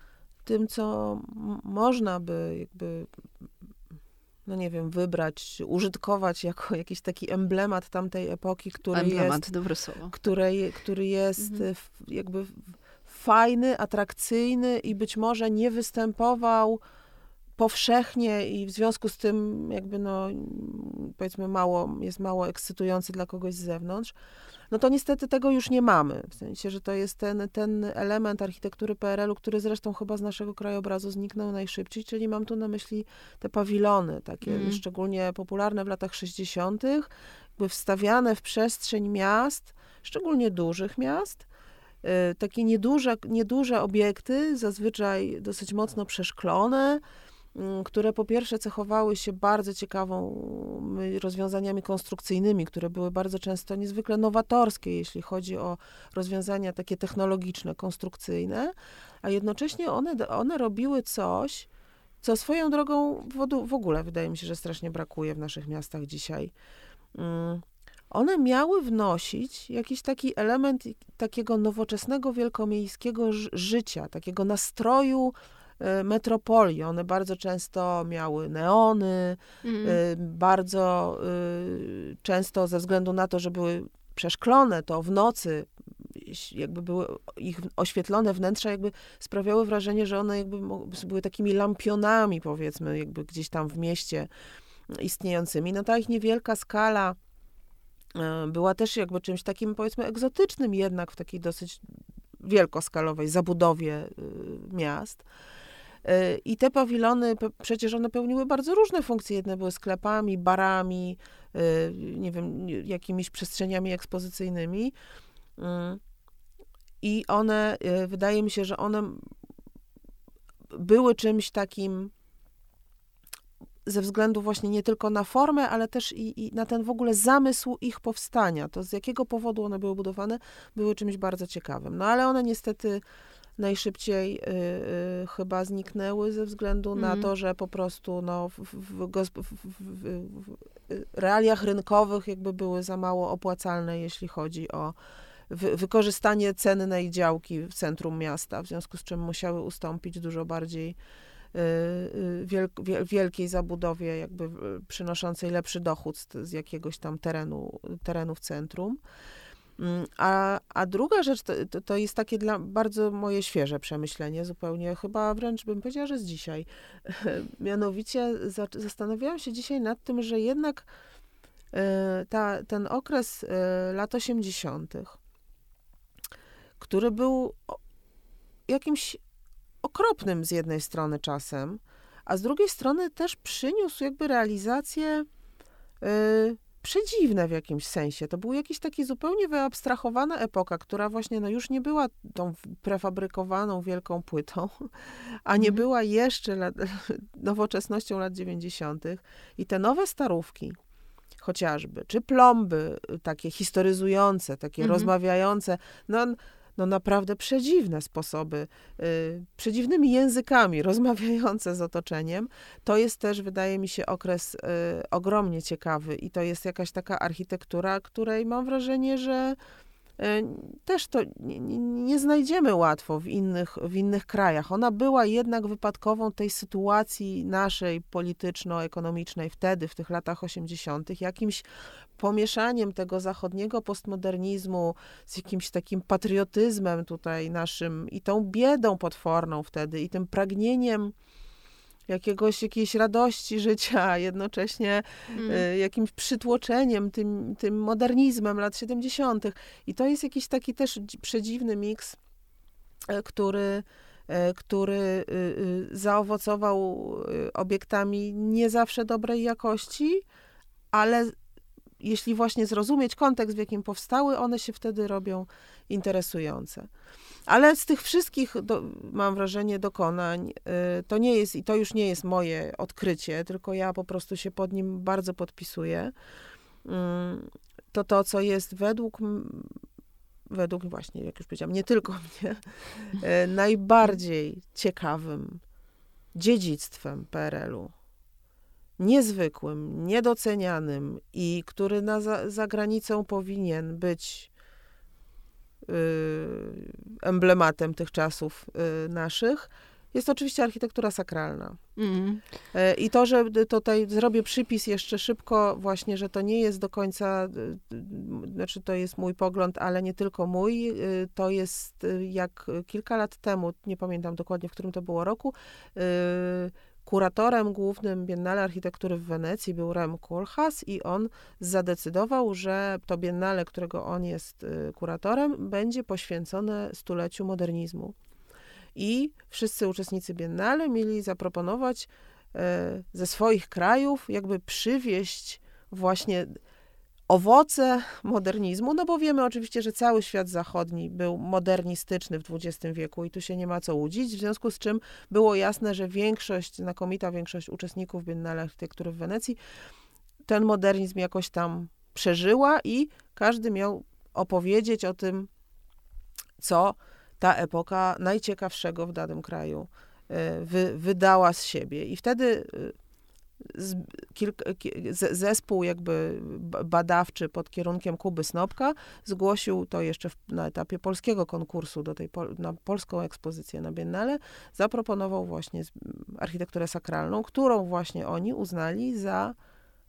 tym, co można by jakby no nie wiem, wybrać, użytkować jako jakiś taki emblemat tamtej epoki, który emblemat, jest, dobre słowo. Który, który jest mhm. jakby fajny, atrakcyjny i być może nie występował powszechnie i w związku z tym jakby no powiedzmy mało, jest mało ekscytujący dla kogoś z zewnątrz, no to niestety tego już nie mamy. W sensie, że to jest ten, ten element architektury PRL-u, który zresztą chyba z naszego krajobrazu zniknął najszybciej, czyli mam tu na myśli te pawilony, takie mm. szczególnie popularne w latach 60., jakby wstawiane w przestrzeń miast, szczególnie dużych miast, y, takie nieduże, nieduże obiekty, zazwyczaj dosyć mocno przeszklone, które po pierwsze cechowały się bardzo ciekawą mm, rozwiązaniami konstrukcyjnymi, które były bardzo często niezwykle nowatorskie, jeśli chodzi o rozwiązania takie technologiczne, konstrukcyjne, a jednocześnie one, one robiły coś, co swoją drogą w ogóle wydaje mi się, że strasznie brakuje w naszych miastach dzisiaj. Mm, one miały wnosić jakiś taki element takiego nowoczesnego, wielkomiejskiego życia, takiego nastroju metropolii. One bardzo często miały neony, mm. bardzo y, często ze względu na to, że były przeszklone, to w nocy jakby były ich oświetlone wnętrza, jakby sprawiały wrażenie, że one jakby były takimi lampionami, powiedzmy, jakby gdzieś tam w mieście istniejącymi. No ta ich niewielka skala była też jakby czymś takim, powiedzmy, egzotycznym jednak w takiej dosyć wielkoskalowej zabudowie miast. I te pawilony, przecież one pełniły bardzo różne funkcje. Jedne były sklepami, barami, y, nie wiem, jakimiś przestrzeniami ekspozycyjnymi. I one, y, wydaje mi się, że one były czymś takim ze względu właśnie nie tylko na formę, ale też i, i, na ten w ogóle zamysł ich powstania. To z jakiego powodu one były budowane, były czymś bardzo ciekawym. No ale one niestety najszybciej y, y, chyba zniknęły ze względu mm. na mhm. to, że po prostu no, w, w, w, realiach rynkowych jakby były za mało opłacalne, jeśli chodzi o wykorzystanie cennej działki w centrum miasta, w związku z czym musiały ustąpić dużo bardziej y, y, wielkiej zabudowie, jakby przynoszącej lepszy dochód z, z jakiegoś tam terenu, terenu w centrum. Mm, a, a druga rzecz to, to, jest takie dla bardzo moje świeże przemyślenie, zupełnie chyba wręcz bym powiedziała, że z dzisiaj. Mianowicie za, zastanawiałam się dzisiaj nad tym, że jednak e, ta, ten okres e, lat 80., który był jakimś okropnym z jednej strony czasem, a z drugiej strony też przyniósł jakby realizację y, przedziwne w jakimś sensie. To był jakiś taki zupełnie wyabstrahowana epoka, która właśnie no, już nie była tą prefabrykowaną wielką płytą, a nie mm. była jeszcze lat, nowoczesnością lat 90. I te nowe starówki, chociażby, czy plomby takie historyzujące, takie mm -hmm. rozmawiające, no no naprawdę przedziwne sposoby, y, przedziwnymi językami rozmawiające z otoczeniem. To jest też, wydaje mi się, okres y, ogromnie ciekawy i to jest jakaś taka architektura, której mam wrażenie, że też to nie, nie, znajdziemy łatwo w innych, w innych krajach. Ona była jednak wypadkową tej sytuacji naszej polityczno-ekonomicznej wtedy, w tych latach 80., jakimś pomieszaniem tego zachodniego postmodernizmu z jakimś takim patriotyzmem tutaj naszym i tą biedą potworną wtedy i tym pragnieniem jakiegoś, jakiejś radości życia, jednocześnie mm. y, jakimś przytłoczeniem tym, tym modernizmem lat 70. I to jest jakiś taki też przedziwny miks, y, który który zaowocował obiektami nie zawsze dobrej jakości, ale jeśli właśnie zrozumieć kontekst, w jakim powstały, one się wtedy robią interesujące. Ale z tych wszystkich, do, mam wrażenie, dokonań, y, to nie jest, i to już nie jest moje odkrycie, tylko ja po prostu się pod nim bardzo podpisuję. Mm, to to, co jest według, według właśnie, jak już powiedziałam, nie tylko mnie, y, najbardziej ciekawym dziedzictwem PRL-u, niezwykłym, niedocenianym i który na, za, za granicą powinien być Y, emblematem tych czasów y, naszych, jest oczywiście architektura sakralna. Mm. I to, że tutaj zrobię przypis jeszcze szybko, właśnie, że to nie jest do końca, znaczy to jest mój pogląd, ale nie tylko mój. To jest jak kilka lat temu, nie pamiętam dokładnie, w którym to było roku, Kuratorem głównym Biennale Architektury w Wenecji był Rem Koolhaas i on zadecydował, że to Biennale, którego on jest y, kuratorem, będzie poświęcone stuleciu modernizmu. I wszyscy uczestnicy Biennale mieli zaproponować e, ze swoich krajów, jakby przywieść właśnie owoce modernizmu, no bo wiemy oczywiście, że cały świat zachodni był modernistyczny w XX wieku i tu się nie ma co łudzić, w związku z czym było jasne, że większość, znakomita większość uczestników Biennale Architektury w Wenecji ten modernizm jakoś tam przeżyła i każdy miał opowiedzieć o tym, co ta epoka najciekawszego w danym kraju e, wy, wydała z siebie. I wtedy e, zespół jakby badawczy pod kierunkiem Kuby Snopka zgłosił to jeszcze na etapie polskiego konkursu do tej na polską ekspozycję na Biennale, zaproponował właśnie architekturę sakralną, którą właśnie oni uznali za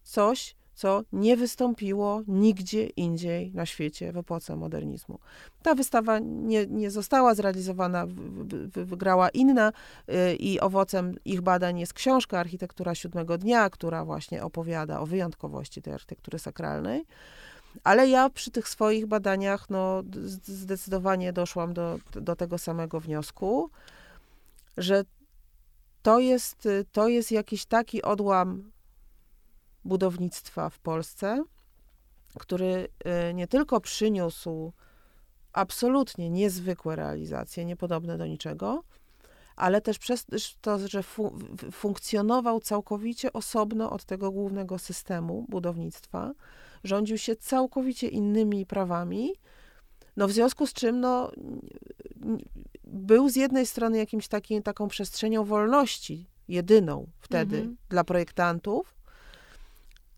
coś, co nie wystąpiło nigdzie indziej na świecie w epoce modernizmu. Ta wystawa nie, nie została zrealizowana, wygrała inna y, i owocem ich badań jest książka Architektura Siódmego Dnia, która właśnie opowiada o wyjątkowości tej architektury sakralnej. Ale ja przy tych swoich badaniach no, zdecydowanie doszłam do, do tego samego wniosku, że to jest, to jest jakiś taki odłam budownictwa w Polsce, który y, nie tylko przyniósł absolutnie niezwykłe realizacje, niepodobne do niczego, ale też przez to, że fu funkcjonował całkowicie osobno od tego głównego systemu budownictwa, rządził się całkowicie innymi prawami, no w związku z czym no, był z jednej strony jakimś takim, taką przestrzenią wolności, jedyną wtedy Mhm. dla projektantów,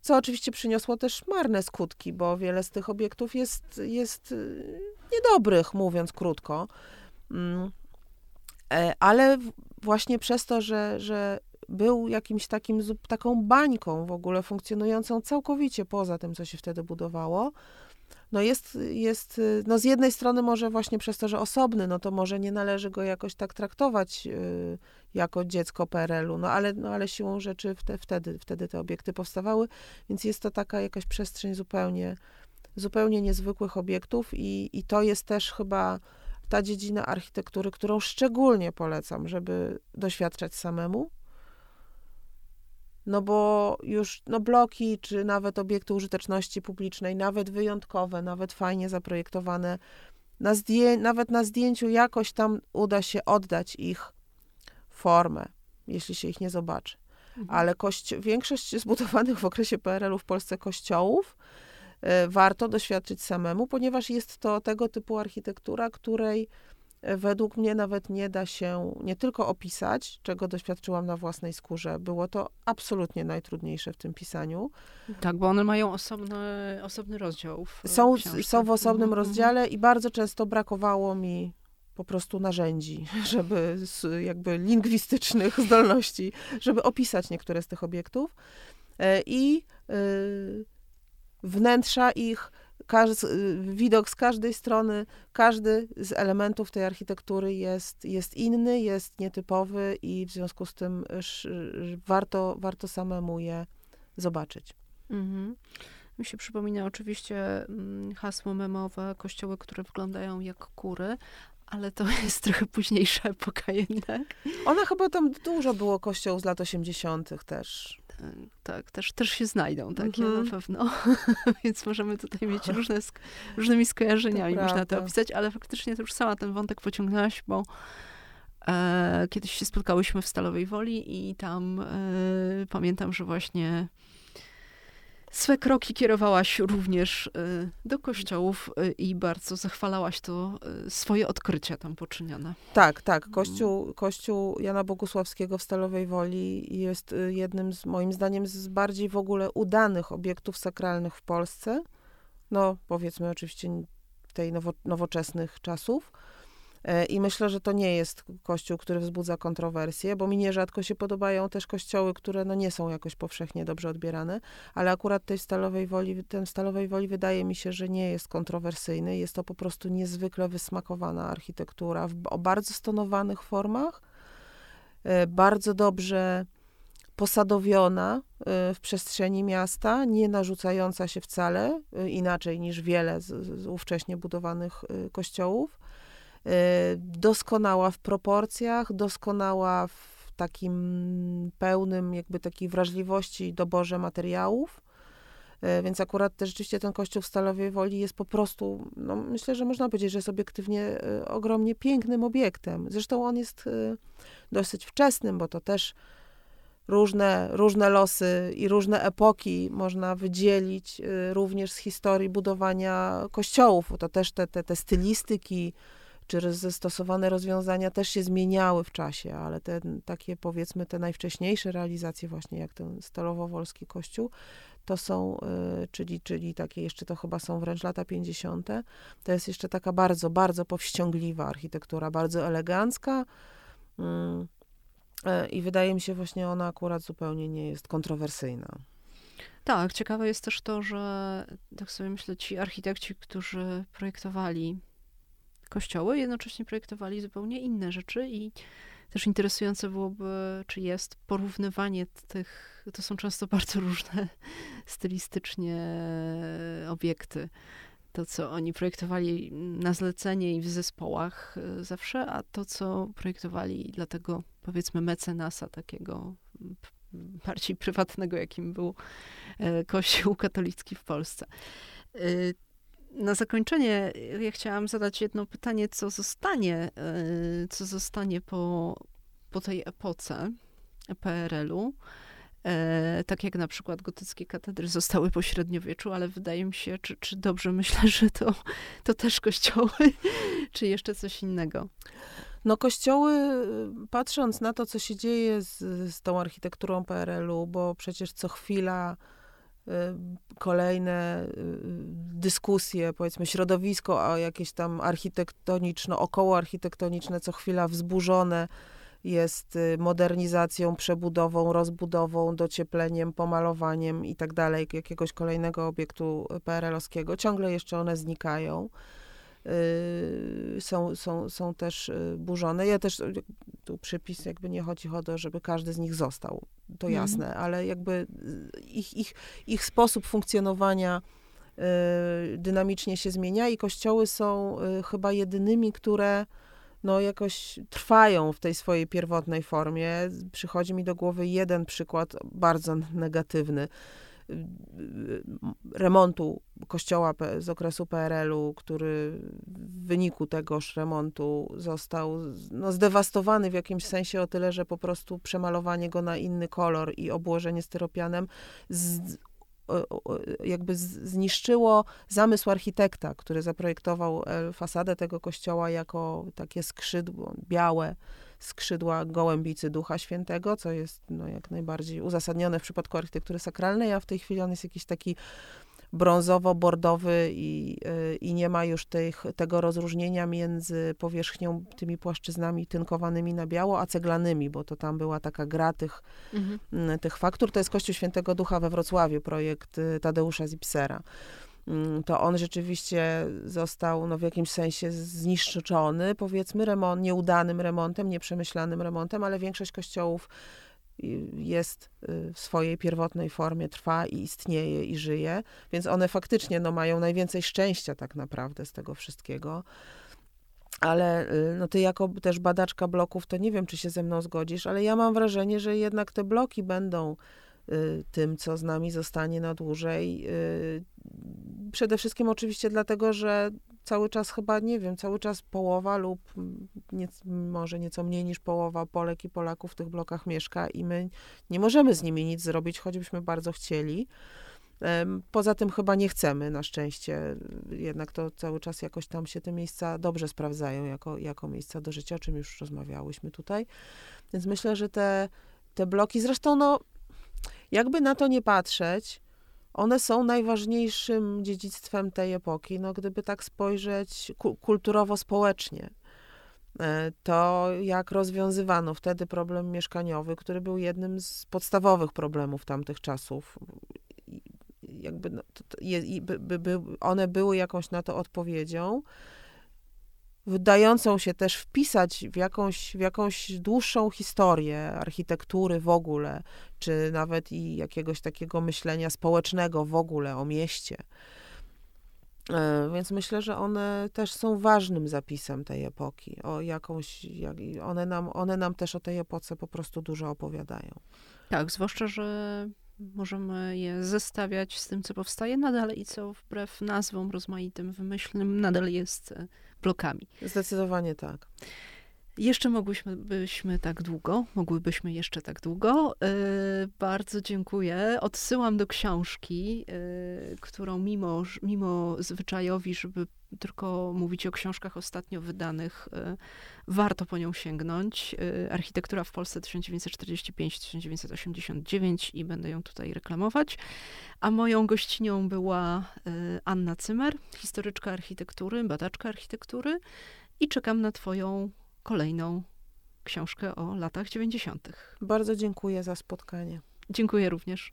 co oczywiście przyniosło też marne skutki, bo wiele z tych obiektów jest, jest y, niedobrych, mówiąc krótko. Mm. E, Ale właśnie przez to, że, że był jakimś takim, taką bańką w ogóle funkcjonującą całkowicie poza tym, co się wtedy budowało, no jest, jest, y, no z jednej strony może właśnie przez to, że osobny, no to może nie należy go jakoś tak traktować y, jako dziecko PRL-u, no ale, no ale siłą rzeczy wte, wtedy, wtedy te obiekty powstawały, więc jest to taka jakaś przestrzeń zupełnie, zupełnie niezwykłych obiektów i, i to jest też chyba ta dziedzina architektury, którą szczególnie polecam, żeby doświadczać samemu. No bo już no bloki, czy nawet obiekty użyteczności publicznej, nawet wyjątkowe, nawet fajnie zaprojektowane, na zdję- nawet na zdjęciu jakoś tam uda się oddać ich formę, jeśli się ich nie zobaczy. Ale kości- większość zbudowanych w okresie PRL-u w Polsce kościołów e, warto doświadczyć samemu, ponieważ jest to tego typu architektura, której według mnie nawet nie da się nie tylko opisać, czego doświadczyłam na własnej skórze. Było to absolutnie najtrudniejsze w tym pisaniu. Tak, bo one mają osobny, osobny rozdział. W Są, książce. są w osobnym Mhm, rozdziale i bardzo często brakowało mi po prostu narzędzi, żeby z jakby lingwistycznych zdolności, żeby opisać niektóre z tych obiektów. E, I y, wnętrza ich, każ, y, widok z każdej strony, każdy z elementów tej architektury jest, jest inny, jest nietypowy i w związku z tym sz, warto, warto samemu je zobaczyć. Mhm. Mi się przypomina oczywiście mm, hasło memowe, kościoły, które wyglądają jak kury, ale to jest trochę późniejsza epoka jednak. Ona chyba tam dużo było kościołów z lat 80. też. Tak, też, też się znajdą takie Mhm. na pewno. Więc możemy tutaj mieć różne, sk- różnymi skojarzeniami, To można to opisać, ale faktycznie to już sama ten wątek pociągnęłaś, bo e, kiedyś się spotkałyśmy w Stalowej Woli i tam e, pamiętam, że właśnie swe kroki kierowałaś również e, do kościołów e, i bardzo zachwalałaś to e, swoje odkrycia tam poczynione. Tak, tak. Kościół, kościół Jana Bogusławskiego w Stalowej Woli jest y, jednym z, moim zdaniem, z bardziej w ogóle udanych obiektów sakralnych w Polsce. No, powiedzmy oczywiście tej nowo, nowoczesnych czasów. E, I myślę, że to nie jest kościół, który wzbudza kontrowersje, bo mi nierzadko się podobają też kościoły, które no nie są jakoś powszechnie dobrze odbierane, ale akurat tej Stalowej Woli, ten Stalowej Woli wydaje mi się, że nie jest kontrowersyjny. Jest to po prostu niezwykle wysmakowana architektura w, o bardzo stonowanych formach, e, bardzo dobrze posadowiona e, w przestrzeni miasta, nie narzucająca się wcale, inaczej niż wiele z, z ówcześnie budowanych kościołów. E, Doskonała w proporcjach, doskonała w takim pełnym jakby takiej wrażliwości doborze materiałów. E, Więc akurat też rzeczywiście ten kościół w Stalowej Woli jest po prostu, no myślę, że można powiedzieć, że jest obiektywnie e, ogromnie pięknym obiektem. Zresztą on jest dosyć wczesnym, bo to też różne, różne losy i różne epoki można wydzielić y, również z historii budowania kościołów. To też te, te, te stylistyki czy roz- stosowane rozwiązania też się zmieniały w czasie, ale te takie powiedzmy te najwcześniejsze realizacje właśnie jak ten stalowo-wolski kościół, to są, y, czyli, czyli takie jeszcze to chyba są wręcz lata 50. To jest jeszcze taka bardzo, bardzo powściągliwa architektura, bardzo elegancka. Mm. E, I wydaje mi się właśnie ona akurat zupełnie nie jest kontrowersyjna. Tak, ciekawe jest też to, że tak sobie myślę, ci architekci, którzy projektowali kościoły, jednocześnie projektowali zupełnie inne rzeczy i też interesujące byłoby, czy jest porównywanie tych, to są często bardzo różne stylistycznie obiekty. To, co oni projektowali na zlecenie i w zespołach y, zawsze, a to, co projektowali dla tego, powiedzmy, mecenasa takiego bardziej prywatnego, jakim był e, Kościół katolicki w Polsce. Na zakończenie ja chciałam zadać jedno pytanie, co zostanie, y, co zostanie po, po tej epoce PRL-u. E, tak jak na przykład gotyckie katedry zostały po średniowieczu, ale wydaje mi się, czy, czy dobrze myślę, że to, to też kościoły, czy jeszcze coś innego. No kościoły, y, patrząc na to, co się dzieje z, z tą architekturą PRL-u, bo przecież co chwila kolejne y, dyskusje, powiedzmy środowisko, a jakieś tam architektoniczno, około architektoniczne, co chwila wzburzone jest modernizacją, przebudową, rozbudową, dociepleniem, pomalowaniem i tak dalej jakiegoś kolejnego obiektu PRL-owskiego. Ciągle jeszcze one znikają. Y, są, są, są też y, burzone. Ja też, y, tu przypis jakby nie chodzi o to, żeby każdy z nich został, to mhm. jasne, mm. ale jakby ich, ich, ich sposób funkcjonowania dynamicznie się zmienia i kościoły są chyba jedynymi, które no jakoś trwają w tej swojej pierwotnej formie. Przychodzi mi do głowy jeden przykład bardzo negatywny remontu kościoła z okresu PRL-u, który w wyniku tegoż remontu został no, zdewastowany w jakimś sensie o tyle, że po prostu przemalowanie go na inny kolor i obłożenie styropianem z, jakby zniszczyło zamysł architekta, który zaprojektował e, fasadę tego kościoła jako takie skrzydło białe, skrzydła gołębicy Ducha Świętego, co jest no, jak najbardziej uzasadnione w przypadku architektury sakralnej, a w tej chwili on jest jakiś taki brązowo-bordowy i, y, i nie ma już tych, tego rozróżnienia między powierzchnią, tymi płaszczyznami tynkowanymi na biało, a ceglanymi, bo to tam była taka gra tych, mhm. tych faktur. To jest Kościół Świętego Ducha we Wrocławiu, projekt y, Tadeusza Zipsera. Mm, to on rzeczywiście został no, w jakimś sensie zniszczony, powiedzmy, remont, nieudanym remontem, nieprzemyślanym remontem, ale większość kościołów jest y, w swojej pierwotnej formie, trwa i istnieje i żyje, więc one faktycznie no, mają najwięcej szczęścia tak naprawdę z tego wszystkiego. Ale y, no ty jako też badaczka bloków, to nie wiem, czy się ze mną zgodzisz, ale ja mam wrażenie, że jednak te bloki będą Y, tym, co z nami zostanie na dłużej. Y, przede wszystkim oczywiście dlatego, że cały czas chyba, nie wiem, cały czas połowa lub nie, może nieco mniej niż połowa Polek i Polaków w tych blokach mieszka i my nie możemy z nimi nic zrobić, choćbyśmy bardzo chcieli. Poza tym chyba nie chcemy, na szczęście. Jednak to cały czas jakoś tam się te miejsca dobrze sprawdzają jako, jako miejsca do życia, o czym już rozmawiałyśmy tutaj. Więc myślę, że te, te bloki, zresztą no, jakby na to nie patrzeć, one są najważniejszym dziedzictwem tej epoki. No, gdyby tak spojrzeć kulturowo-społecznie, e, to jak rozwiązywano wtedy problem mieszkaniowy, który był jednym z podstawowych problemów tamtych czasów. Jakby no, to, to, by, by, one były jakąś na to odpowiedzią wydającą się też wpisać w jakąś, w jakąś dłuższą historię architektury w ogóle, czy nawet i jakiegoś takiego myślenia społecznego w ogóle o mieście. E, więc myślę, że one też są ważnym zapisem tej epoki. O jakąś, jak, one, nam, one nam też o tej epoce po prostu dużo opowiadają. Tak, zwłaszcza, że możemy je zestawiać z tym, co powstaje nadal i co wbrew nazwom rozmaitym, wymyślnym, nadal jest e, blokami. Zdecydowanie tak. Jeszcze mogłyśmy byśmy tak długo, mogłybyśmy jeszcze tak długo. Yy, bardzo dziękuję. Odsyłam do książki, yy, którą mimo, mimo zwyczajowi, żeby tylko mówić o książkach ostatnio wydanych, yy, warto po nią sięgnąć. Architektura w Polsce 1945-1989 i będę ją tutaj reklamować. A moją gościnią była Anna Cymer, historyczka architektury, badaczka architektury i czekam na Twoją kolejną książkę o latach 90. Bardzo dziękuję za spotkanie. Dziękuję również.